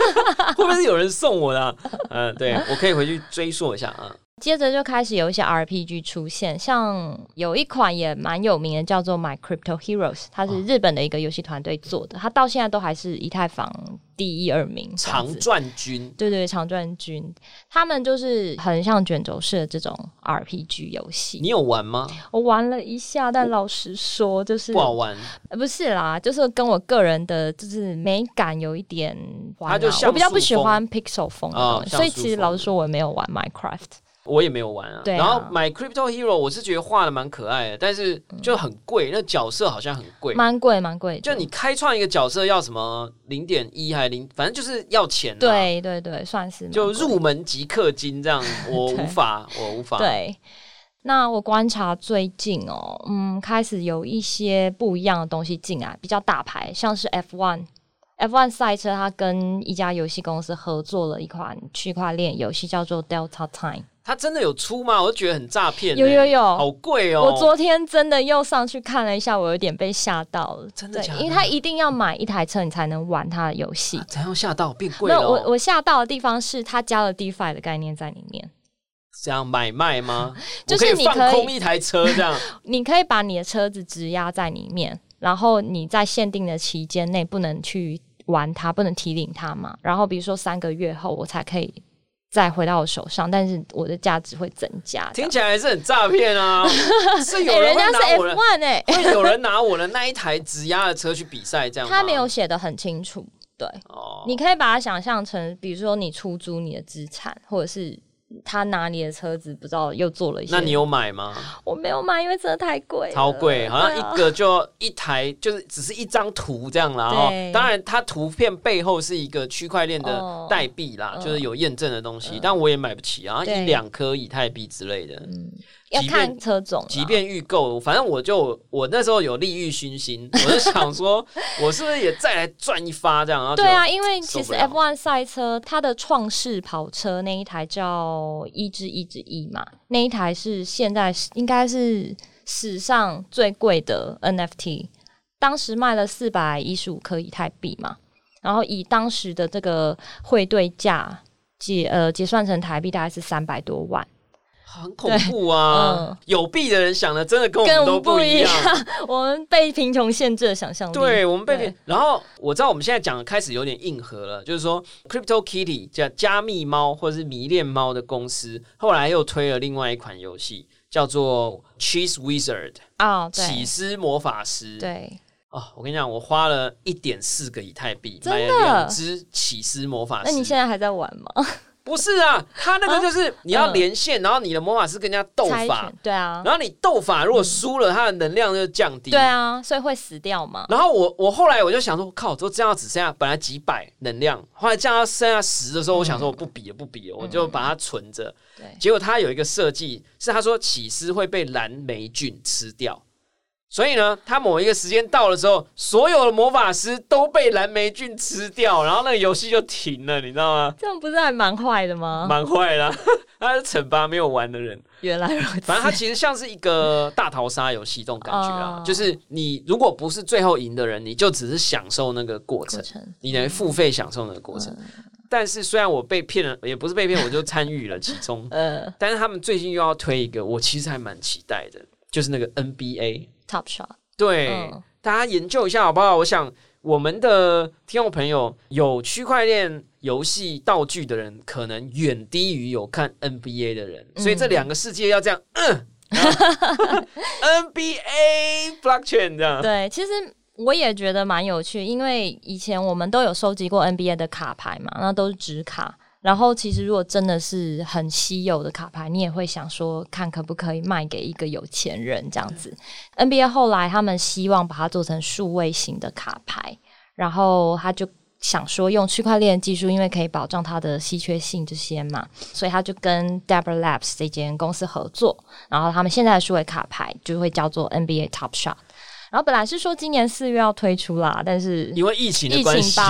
会不会是有人送我的？嗯，对我可以。回去追溯一下啊。接着就开始有一些 RPG 出现，像有一款也蛮有名的，叫做 My Crypto Heroes，它是日本的一个游戏团队做的，它到现在都还是以太坊第一二名，长转军。对对，长转军，他们就是很像卷轴式的这种 RPG 游戏。你有玩吗？我玩了一下，但老实说，就是不好玩。不是啦，就是跟我个人的就是美感有一点，它就我比较不喜欢 Pixel 风的，所以其实老实说，我没有玩 Minecraft。我也没有玩啊，对然后买 Crypto Hero，我是觉得画的蛮可爱的，但是就很贵，那角色好像很贵，蛮贵蛮贵。就你开创一个角色要什么零点一还零，反正就是要钱。对对对，算是就入门级氪金这样，我无法，我无法。对，那我观察最近哦，嗯，开始有一些不一样的东西进来，比较大牌，像是 F One，F One 赛车，它跟一家游戏公司合作了一款区块链游戏，叫做 Delta Time。他真的有出吗？我就觉得很诈骗。有有有，好贵哦！我昨天真的又上去看了一下，我有点被吓到了。真的假的？因为他一定要买一台车，你才能玩他的游戏。怎样吓到变贵了？我我吓到的地方是他加了 DeFi 的概念在里面。这样买卖吗？就是你放空一台车这样。你可以把你的车子质押在里面，然后你在限定的期间内不能去玩它，不能提领它嘛。然后比如说三个月后，我才可以。再回到我手上，但是我的价值会增加。听起来还是很诈骗啊！是有人家拿我的，哎，会有人拿我的那一台直压的车去比赛，这样他没有写的很清楚。对，哦，你可以把它想象成，比如说你出租你的资产，或者是。他拿你的车子，不知道又做了一些。那你有买吗？我没有买，因为真的太贵，超贵，好像一个就一台，就是只是一张图这样啦。然后，当然它图片背后是一个区块链的代币啦，就是有验证的东西，但我也买不起啊，一两颗以太币之类的。要看车种，即便预购，反正我就我那时候有利欲熏心，我就想说，我是不是也再来赚一发这样？对啊，因为其实 F1 赛车它的创世跑车那一台叫一之一之一嘛，那一台是现在应该是史上最贵的 NFT。当时卖了四百一十五颗以太币嘛，然后以当时的这个汇兑价结呃结算成台币大概是三百多万。很恐怖啊！有币的人想的真的跟我们都不一样。我们被贫穷限制了想象力。对，我们被。然后我知道我们现在讲的开始有点硬核了，就是说，Crypto Kitty 叫加密猫或者是迷恋猫的公司，后来又推了另外一款游戏，叫做 Cheese Wizard 啊，起司魔法师。对。哦，我跟你讲，我花了一点四个以太币买了两只起司魔法师。那你现在还在玩吗？不是啊，他那个就是你要连线，然后你的魔法师跟人家斗法，对啊，然后你斗法如果输了，他的能量就降低，对啊，所以会死掉嘛。然后我我后来我就想说，靠，都这样只剩下本来几百能量，后来降到剩下十的时候，我想说我不比了不比了，我就把它存着。对，结果他有一个设计是他说起司会被蓝莓菌吃掉。所以呢，他某一个时间到了之后，所有的魔法师都被蓝莓菌吃掉，然后那个游戏就停了，你知道吗？这样不是还蛮坏的吗？蛮坏的，他是惩罚没有玩的人。原来如此，反正他其实像是一个大逃杀游戏这种感觉啊，就是你如果不是最后赢的人，你就只是享受那个过程，你能付费享受那个过程。但是虽然我被骗了，也不是被骗，我就参与了其中。呃，但是他们最近又要推一个，我其实还蛮期待的，就是那个 NBA。Top shot，对，大家研究一下好不好？我想我们的听众朋友有区块链游戏道具的人，可能远低于有看 NBA 的人，所以这两个世界要这样，嗯，NBA blockchain 这样。对，其实我也觉得蛮有趣，因为以前我们都有收集过 NBA 的卡牌嘛，那都是纸卡。然后，其实如果真的是很稀有的卡牌，你也会想说，看可不可以卖给一个有钱人这样子。NBA 后来他们希望把它做成数位型的卡牌，然后他就想说，用区块链技术，因为可以保障它的稀缺性这些嘛，所以他就跟 Debra Labs 这间公司合作，然后他们现在的数位卡牌就会叫做 NBA Top Shot。然后本来是说今年四月要推出啦，但是因为疫情的关系，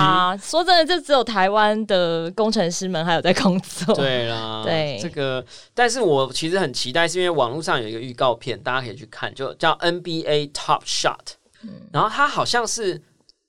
说真的，就只有台湾的工程师们还有在工作。对啦，对这个，但是我其实很期待，是因为网络上有一个预告片，大家可以去看，就叫 NBA Top Shot，然后它好像是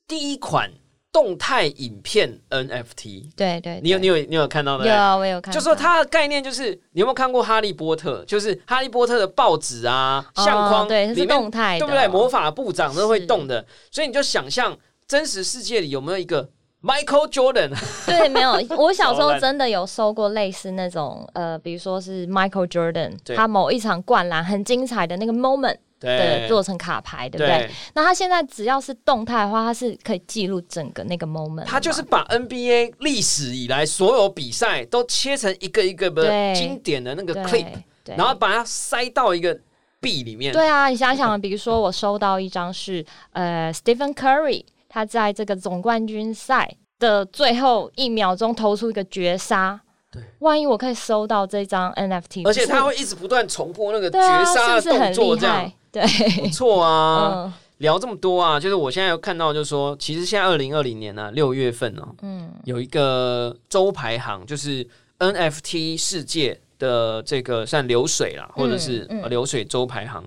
第一款。动态影片 NFT，对对，你有你有你有看到的？有啊，我有看。就说它的概念就是，你有没有看过《哈利波特》？就是《哈利波特》的报纸啊，相框对是动态，对不对？魔法部长都会动的，所以你就想象真实世界里有没有一个 Michael Jordan？对，没有。我小时候真的有收过类似那种呃，比如说是 Michael Jordan，他某一场灌篮很精彩的那个 moment。对，做成卡牌，对不对？那它现在只要是动态的话，它是可以记录整个那个 moment。它就是把 NBA 历史以来所有比赛都切成一个一个的经典的那个 clip，然后把它塞到一个币里面。对啊，你想想，比如说我收到一张是呃 Stephen Curry，他在这个总冠军赛的最后一秒钟投出一个绝杀。对，万一我可以收到这张 NFT，而且他会一直不断重复那个绝杀的动作，这样。对，不错啊。聊这么多啊，就是我现在有看到，就是说，其实现在二零二零年呢，六月份哦，嗯，有一个周排行，就是 NFT 世界的这个算流水啦，或者是流水周排行，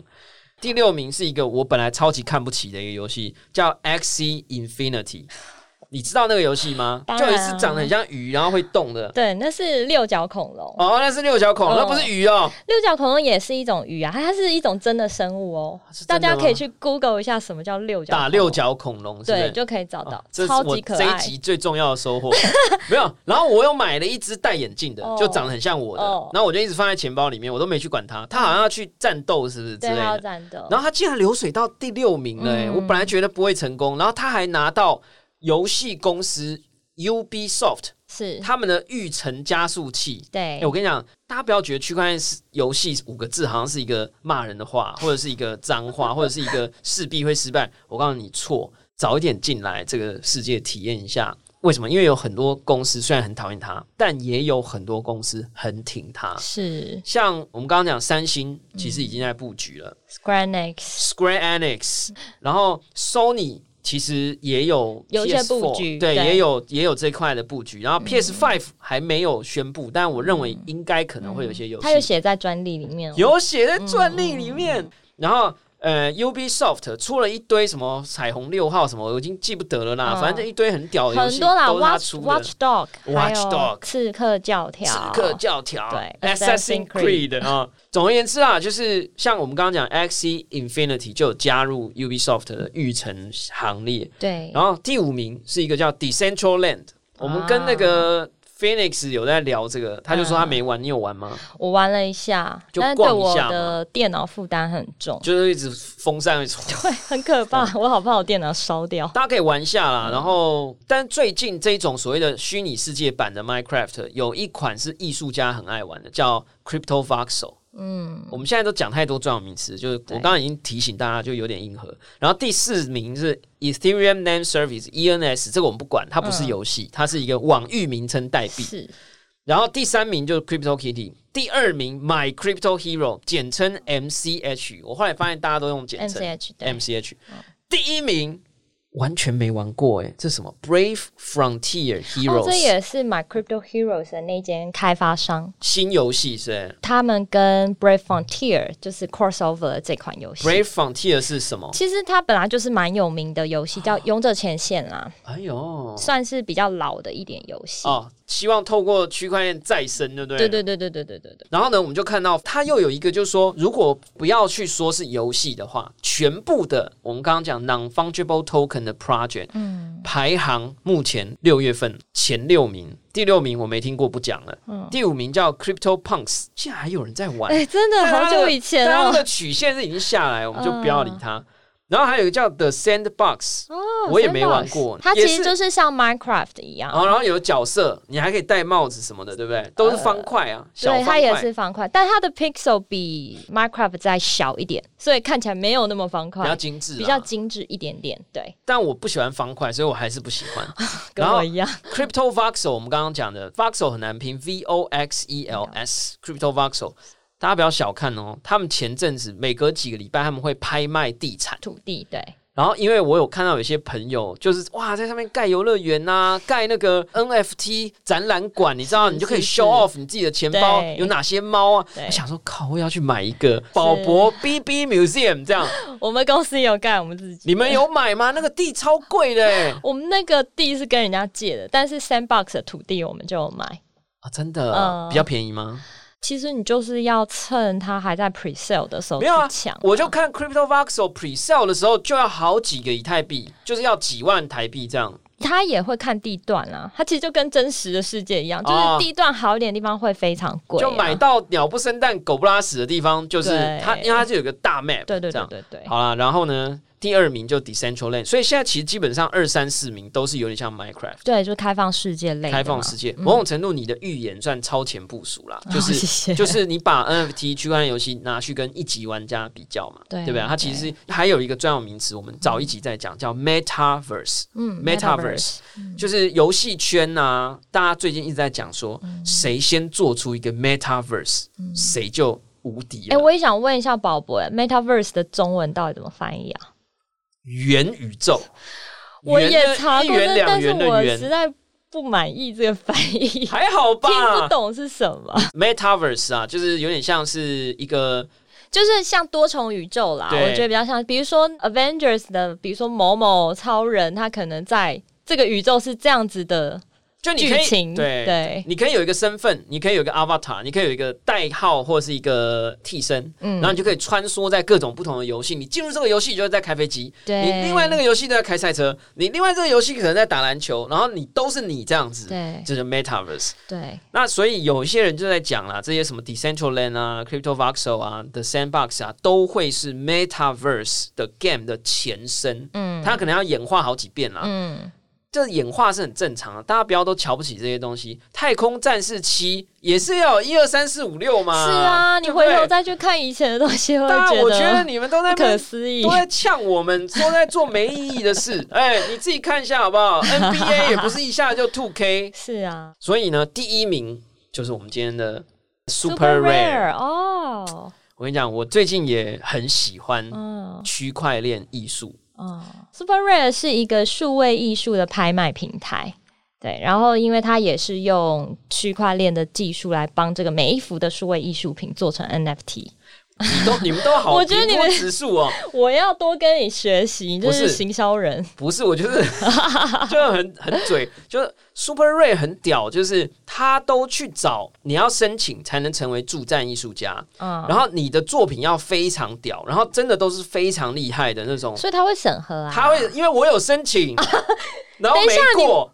第六名是一个我本来超级看不起的一个游戏，叫 Xe Infinity。你知道那个游戏吗？就一次长得很像鱼，然后会动的。对，那是六角恐龙。哦，那是六角恐龙，那不是鱼哦。六角恐龙也是一种鱼啊，它是一种真的生物哦。大家可以去 Google 一下什么叫六角。打六角恐龙，对，就可以找到。超级可爱。这一集最重要的收获 没有。然后我又买了一只戴眼镜的，就长得很像我的。然后我就一直放在钱包里面，我都没去管它。它好像要去战斗，是不是之类的？战斗。然后它竟然流水到第六名了，哎，我本来觉得不会成功。然后他还拿到。游戏公司 Ubisoft 是他们的育成加速器。对，我跟你讲，大家不要觉得区块链是游戏五个字好像是一个骂人的话，或者是一个脏话，或者是一个势必会失败。我告诉你错，早一点进来这个世界体验一下。为什么？因为有很多公司虽然很讨厌它，但也有很多公司很挺它。是，像我们刚刚讲，三星其实已经在布局了，Square Enix，Square Enix，然后 Sony。其实也有有些布局，对，也有也有这块的布局。然后 PS Five 还没有宣布，但我认为应该可能会有些游戏，它有写在专利里面，有写在专利里面。然后呃，Ubisoft 出了一堆什么彩虹六号什么，我已经记不得了啦。嗯反正这一堆很屌的游戏很多啦都是他，Watch 出的。Watch Dog、Watch Dog 刺客教条，刺客教条，对 Assassin's Creed 啊。总而言之啊，就是像我们刚刚讲，Axie Infinity 就有加入 Ubisoft 的育成行列。对，然后第五名是一个叫 Decentraland，我们跟那啊个 Phoenix 有在聊这个，他就说他没玩，你有玩吗？我玩了一下，就但对我逛一下的电脑负担很重，就是一直风扇会吹。对，很可怕，我好怕我电脑烧掉。大家可以玩一下嗯啦，然后，但最近这一种所谓的虚拟世界版的 Minecraft 有一款是艺术家很爱玩的，叫 Crypto Voxel。嗯，我们现在都讲太多专有名词，就是我刚刚已经提醒大家，就有点硬核。然后第四名是 Ethereum Name Service ENS，这个我们不管，它不是游戏，它是一个网域名称代币。是然后第三名就是 Crypto Kitty，第二名 My Crypto Hero，简称 MCH。我后来发现大家都用简称 MCH。MCH。第一名完全没玩过哎，这是什么？Brave Frontier 哦，Heroes，、这也是 My Crypto Heroes 的那间开发商，新游戏是他们跟 Brave Frontier 就是 crossover 的这款游戏。Brave Frontier 是什么？其实它本来就是蛮有名的游戏，叫《勇者前线》啦，哎呦，算是比较老的一点游戏。哦，希望透过区块链再生，对不对？对对对对对对对对，然后呢，我们就看到它又有一个，就是说，如果不要去说是游戏的话，全部的我们刚刚讲 non fungible token 的 project，嗯，排行目前六月份前六名，第六名我没听过，不讲了。第五名叫 Crypto Punks，竟然还有人在玩，哎、真的好久以前哦、但它的曲线是已经下来，我们就不要理它。然后还有一个叫 The Sandbox，、哦我也没玩过它其实就是像 Minecraft 一样。然后然后有角色，你还可以戴帽子什么的，对不对？都是方块啊，小对，方块。它也是方块，但它的 pixel 比 Minecraft 再小一点，所以看起来没有那么方块比较，精致，比较。精致一点点。对，但我不喜欢方块，所以我还是不喜欢。跟我一样。Crypto Voxel，我们刚刚讲的 Voxel 很难拼，V O X E L S Crypto Voxel，大家不要小看哦。他们前阵子每隔几个礼拜他们会拍卖地产，土地对，然后因为我有看到有些朋友就是哇，在上面盖游乐园呐，盖那个 NFT 展览馆，你知道，你就可以 show off 你自己的钱包有哪些猫啊。我想说，靠，我要去买一个宝博 BB Museum 这样，我们公司也有盖我们自己。你们有买吗？那个地超贵的哎。我们那个地是跟人家借的，但是 Sandbox 的土地我们就有买。啊，真的、嗯比较便宜吗？其实你就是要趁它还在 pre sale 的时候去没有啊抢、我就看 Crypto Voxel pre sale 的时候就要好几个以太币，就是要几万台币这样。它也会看地段啊，它其实就跟真实的世界一样，就哦是地段好一点的地方会非常贵、啊，就买到鸟不生蛋、狗不拉屎的地方，就是对。它，因为它是有个大 map，对对对对对，好啦，然后呢，第二名就 Decentraland，所以现在其实基本上二三四名都是有点像 Minecraft 对，就开放世界类，开放世界，某种程度你的预言算超前部署啦，就哦是就是你把 NFT 区块链游戏拿去跟一级玩家比较嘛，对对不对？它其实还有一个专有名词，我们早一集在讲，叫 Metaverse。嗯 Metaverse 就是游戏圈呐、大家最近一直在讲说，谁先做出一个 Metaverse，谁就无敌哎、了。我也想问一下宝博，Metaverse 的中文到底怎么翻译啊？元宇宙，我也查过，但但是我实在不满意这个翻译，还好吧听不懂是什么。？Metaverse 啊，就是有点像是一个 就是像多重宇宙啦，我觉得比较像，比如说 Avengers 的，比如说某某超人，他可能在这个宇宙是这样子的就你可以，对对，你可以有一个身份，你可以有一个 avatar，你可以有一个代号或是一个替身，嗯然后你就可以穿梭在各种不同的游戏。你进入这个游戏，你就在开飞机；对你另外那个游戏都在开赛车，你另外这个游戏可能在打篮球，然后你都是你这样子，对这就是 metaverse。对那所以有一些人就在讲啦，这些什么 Decentraland 啊、Crypto Voxel 啊、The Sandbox 啊，都会是 metaverse 的 game 的前身。嗯它可能要演化好几遍啦。嗯，这演化是很正常的，大家不要都瞧不起这些东西。太空战士七也是要有一二三四五六嘛。是啊，你回头再去看以前的东西，会当然，我觉得得你们都在不可思议都。在呛我们，都在做没意义的事。哎，你自己看一下好不好？NBA 也不是一下就 two K，是啊所以呢，第一名就是我们今天的 Super Rare。哦，我跟你讲，我最近也很喜欢嗯区块链艺术。嗯哦，Super Rare 是一个数位艺术的拍卖平台。对，然后因为它也是用区块链的技术来帮这个每一幅的数位艺术品做成 NFT。你都 你们都好，我觉得你们指数哦，我要多跟你学习，就是是行销人。不是，我就是 就很很嘴，就是 Super Ray 很屌，就是他都去找你要申请才能成为助战艺术家，嗯，然后你的作品要非常屌，然后真的都是非常厉害的那种。所以他会审核啊。他会因为我有申请，然后没过，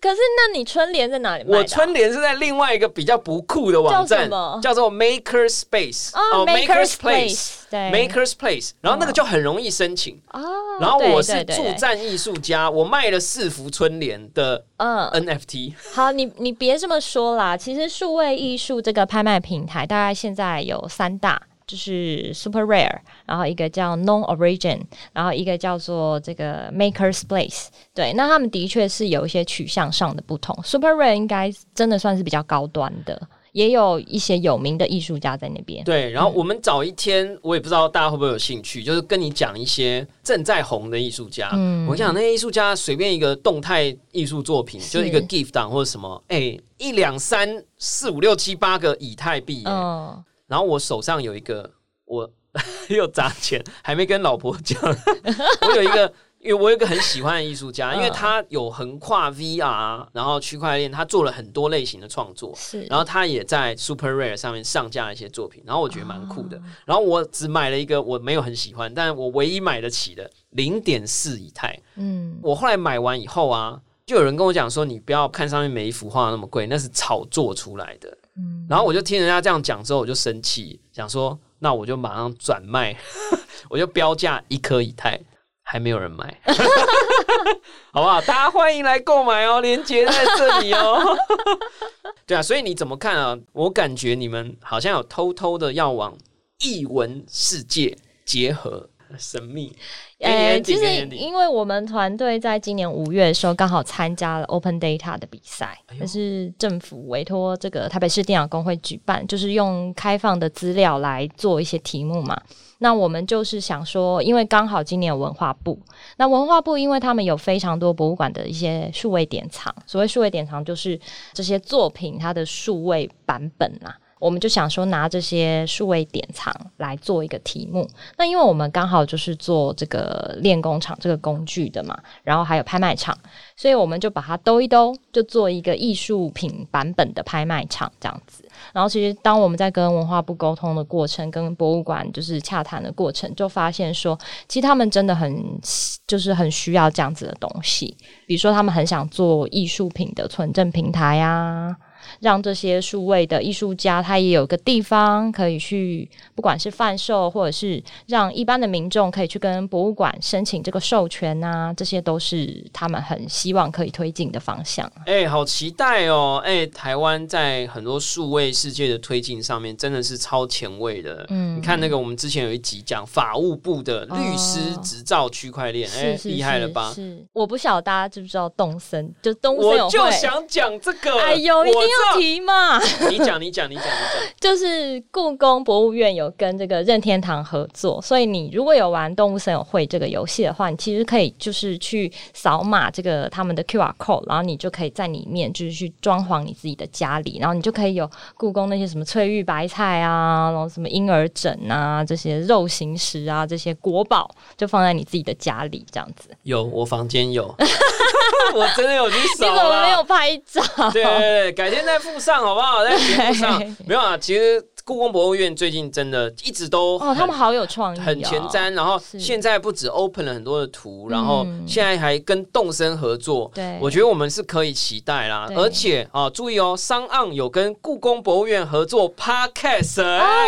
可是那你春联在哪里卖啊？我春联是在另外一个比较不酷的网站叫做 Maker Space 哦，Maker's Place，Place。对 Maker's Place，然后那个就很容易申请。哦，然后我是助战艺术家，我卖了四幅春联的嗯，NFT。好，你你别这么说啦。其实数位艺术这个拍卖平台，大概现在有三大，就是 Super Rare，然后一个叫 Non Origin，然后一个叫做这个 Maker's Place。对，那他们的确是有一些取向上的不同。Super Rare 应该真的算是比较高端的，也有一些有名的艺术家在那边。对，然后我们找一天，我也不知道大家会不会有兴趣，就是跟你讲一些正在红的艺术家。嗯我想那些艺术家，随便一个动态艺术作品，就是一个 GIF 档或者什么，哎，一两三四五六七八个以太币耶，嗯，然后我手上有一个，我 又砸钱，还没跟老婆讲。我有一个，因为我有一个很喜欢的艺术家，嗯因为他有横跨 VR，然后区块链，他做了很多类型的创作。是，然后他也在 Super Rare 上面上架了一些作品，然后我觉得蛮酷的。哦然后我只买了一个我没有很喜欢，但我唯一买得起的零点四以太。嗯，我后来买完以后啊，就有人跟我讲说，你不要看上面每一幅画那么贵，那是炒作出来的。嗯然后我就听人家这样讲之后，我就生气，想说那我就马上转卖，我就标价一颗以太，还没有人买，好不好？大家欢迎来购买哦，链接在这里哦。对啊，所以你怎么看啊？我感觉你们好像有偷偷的要往艺文世界结合，神秘。呃你 ending 因为我们团队在今年五月的时候刚好参加了 Open Data 的比赛，哎是政府委托这个台北市电脑工会举办，就是用开放的资料来做一些题目嘛。那我们就是想说，因为刚好今年有文化部，那文化部因为他们有非常多博物馆的一些数位典藏，所谓数位典藏就是这些作品它的数位版本啊。我们就想说拿这些数位典藏来做一个题目。那因为我们刚好就是做这个练工厂这个工具的嘛，然后还有拍卖场，所以我们就把它兜一兜，就做一个艺术品版本的拍卖场这样子。然后其实当我们在跟文化部沟通的过程，跟博物馆就是洽谈的过程，就发现说，其实他们真的很就是很需要这样子的东西，比如说他们很想做艺术品的存证平台啊。让这些数位的艺术家，他也有个地方可以去，不管是贩售，或者是让一般的民众可以去跟博物馆申请这个授权啊，这些都是他们很希望可以推进的方向。哎、好期待哦！哎、台湾在很多数位世界的推进上面，真的是超前卫的。嗯，你看那个，我们之前有一集讲法务部的律师执照区块链，哎、厉害了吧？是，我不晓得大家知不知道动森，就东森我就。想讲这个，哎呦，一定要知提嘛！你讲，你讲，你讲，你讲。就是故宫博物院有跟这个任天堂合作，所以你如果有玩《动物森友会》这个游戏的话，你其实可以就是去扫码这个他们的 QR code，然后你就可以在里面就是去装潢你自己的家里，然后你就可以有故宫那些什么翠玉白菜啊，然后什么婴儿枕啊，这些肉形石啊，这些国宝就放在你自己的家里这样子。有，我房间有，我真的有去 你扫怎么没有拍照？对对对，改天再附上好不好？在节目上 没有啊。其实故宫博物院最近真的一直都哦，他很们好有创意、哦，很前瞻，然后是现在不止 open 了很多的图，然后嗯现在还跟动森合作。对我觉得我们是可以期待啦。而且啊，注意哦，商岸有跟故宫博物院合作 podcast，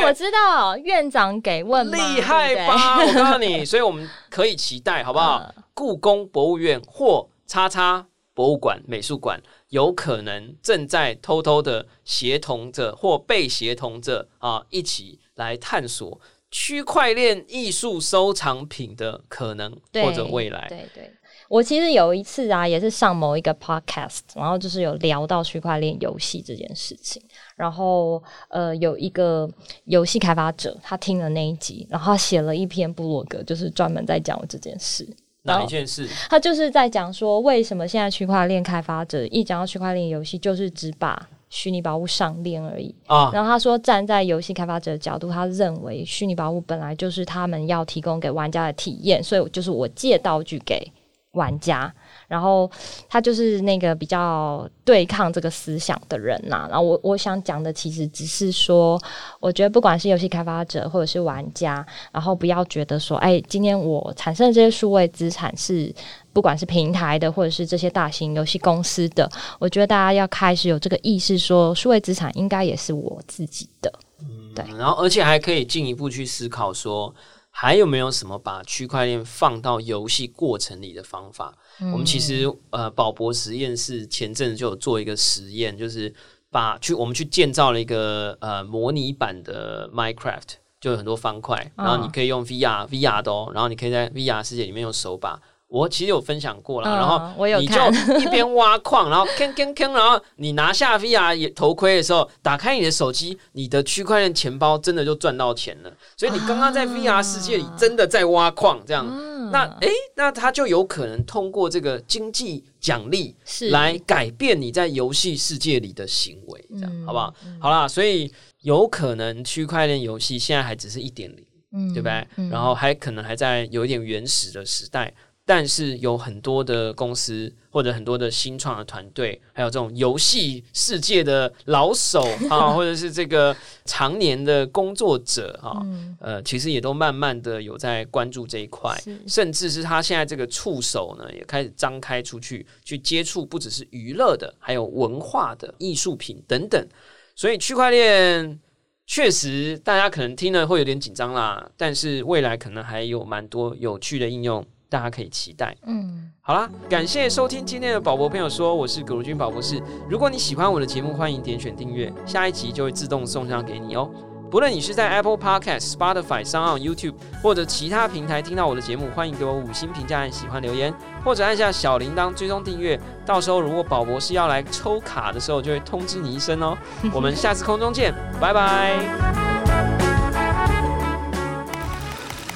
我知道院长给问嘛厉害对对吧？我告诉你，所以我们可以期待，好不好？嗯故宫博物院或叉叉博物馆、美术馆，有可能正在偷偷的协同着或被协同着啊，一起来探索区块链艺术收藏品的可能或者未来。对对，我其实有一次啊，也是上某一个 podcast，然后就是有聊到区块链游戏这件事情。然后呃，有一个游戏开发者，他听了那一集，然后他写了一篇部落格，就是专门在讲我这件事。哪一件事？他就是在讲说，为什么现在区块链开发者一讲到区块链游戏，就是只把虚拟宝物上链而已啊。然后他说，站在游戏开发者的角度，他认为虚拟宝物本来就是他们要提供给玩家的体验，所以就是我借道具给玩家。然后他就是那个比较对抗这个思想的人呐。然后我我想讲的其实只是说，我觉得不管是游戏开发者或者是玩家，然后不要觉得说，哎，今天我产生的这些数位资产是不管是平台的或者是这些大型游戏公司的，我觉得大家要开始有这个意识，说数位资产应该也是我自己的。对，然后而且还可以进一步去思考说，还有没有什么把区块链放到游戏过程里的方法？我们其实呃，宝博实验室前阵子就有做一个实验，就是把去我们去建造了一个呃模拟版的 Minecraft，就有很多方块，然后你可以用 VR VR 的哦，然后你可以在 VR 世界里面用手把。我其实有分享过了，然后你就 一边挖矿，然后坑坑坑，然后你拿下 VR 头盔的时候，打开你的手机，你的区块链钱包真的就赚到钱了。所以你刚刚在 VR 世界里真的在挖矿，这样，那诶，那他就有可能通过这个经济奖励来改变你在游戏世界里的行为，这样好不好？好啦，所以有可能区块链游戏现在还只是一点零，嗯，对不对？然后还可能还在有一点原始的时代。但是有很多的公司或者很多的新创的团队，还有这种游戏世界的老手啊，或者是这个常年的工作者啊，呃，其实也都慢慢的有在关注这一块，甚至是他现在这个触手呢，也开始张开出去，去接触不只是娱乐的，还有文化的艺术品等等。所以区块链确实大家可能听了会有点紧张啦，但是未来可能还有蛮多有趣的应用。大家可以期待。嗯，好啦，感谢收听今天的宝博朋友说，我是葛如君宝博士。如果你喜欢我的节目，欢迎点选订阅，下一集就会自动送上给你哦。不论你是在 Apple Podcast、Spotify、s o u n YouTube 或者其他平台听到我的节目，欢迎给我五星评价、按喜欢留言，或者按下小铃铛追踪订阅。到时候如果宝博士要来抽卡的时候，就会通知你一声哦。我们下次空中见，拜拜。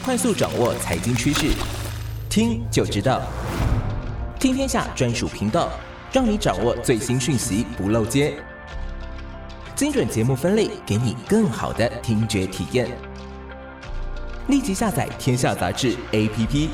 快速掌握财经趋势。听就知道，听天下专属频道，让你掌握最新讯息不漏接。精准节目分类，给你更好的听觉体验。立即下载《天下杂志》APP。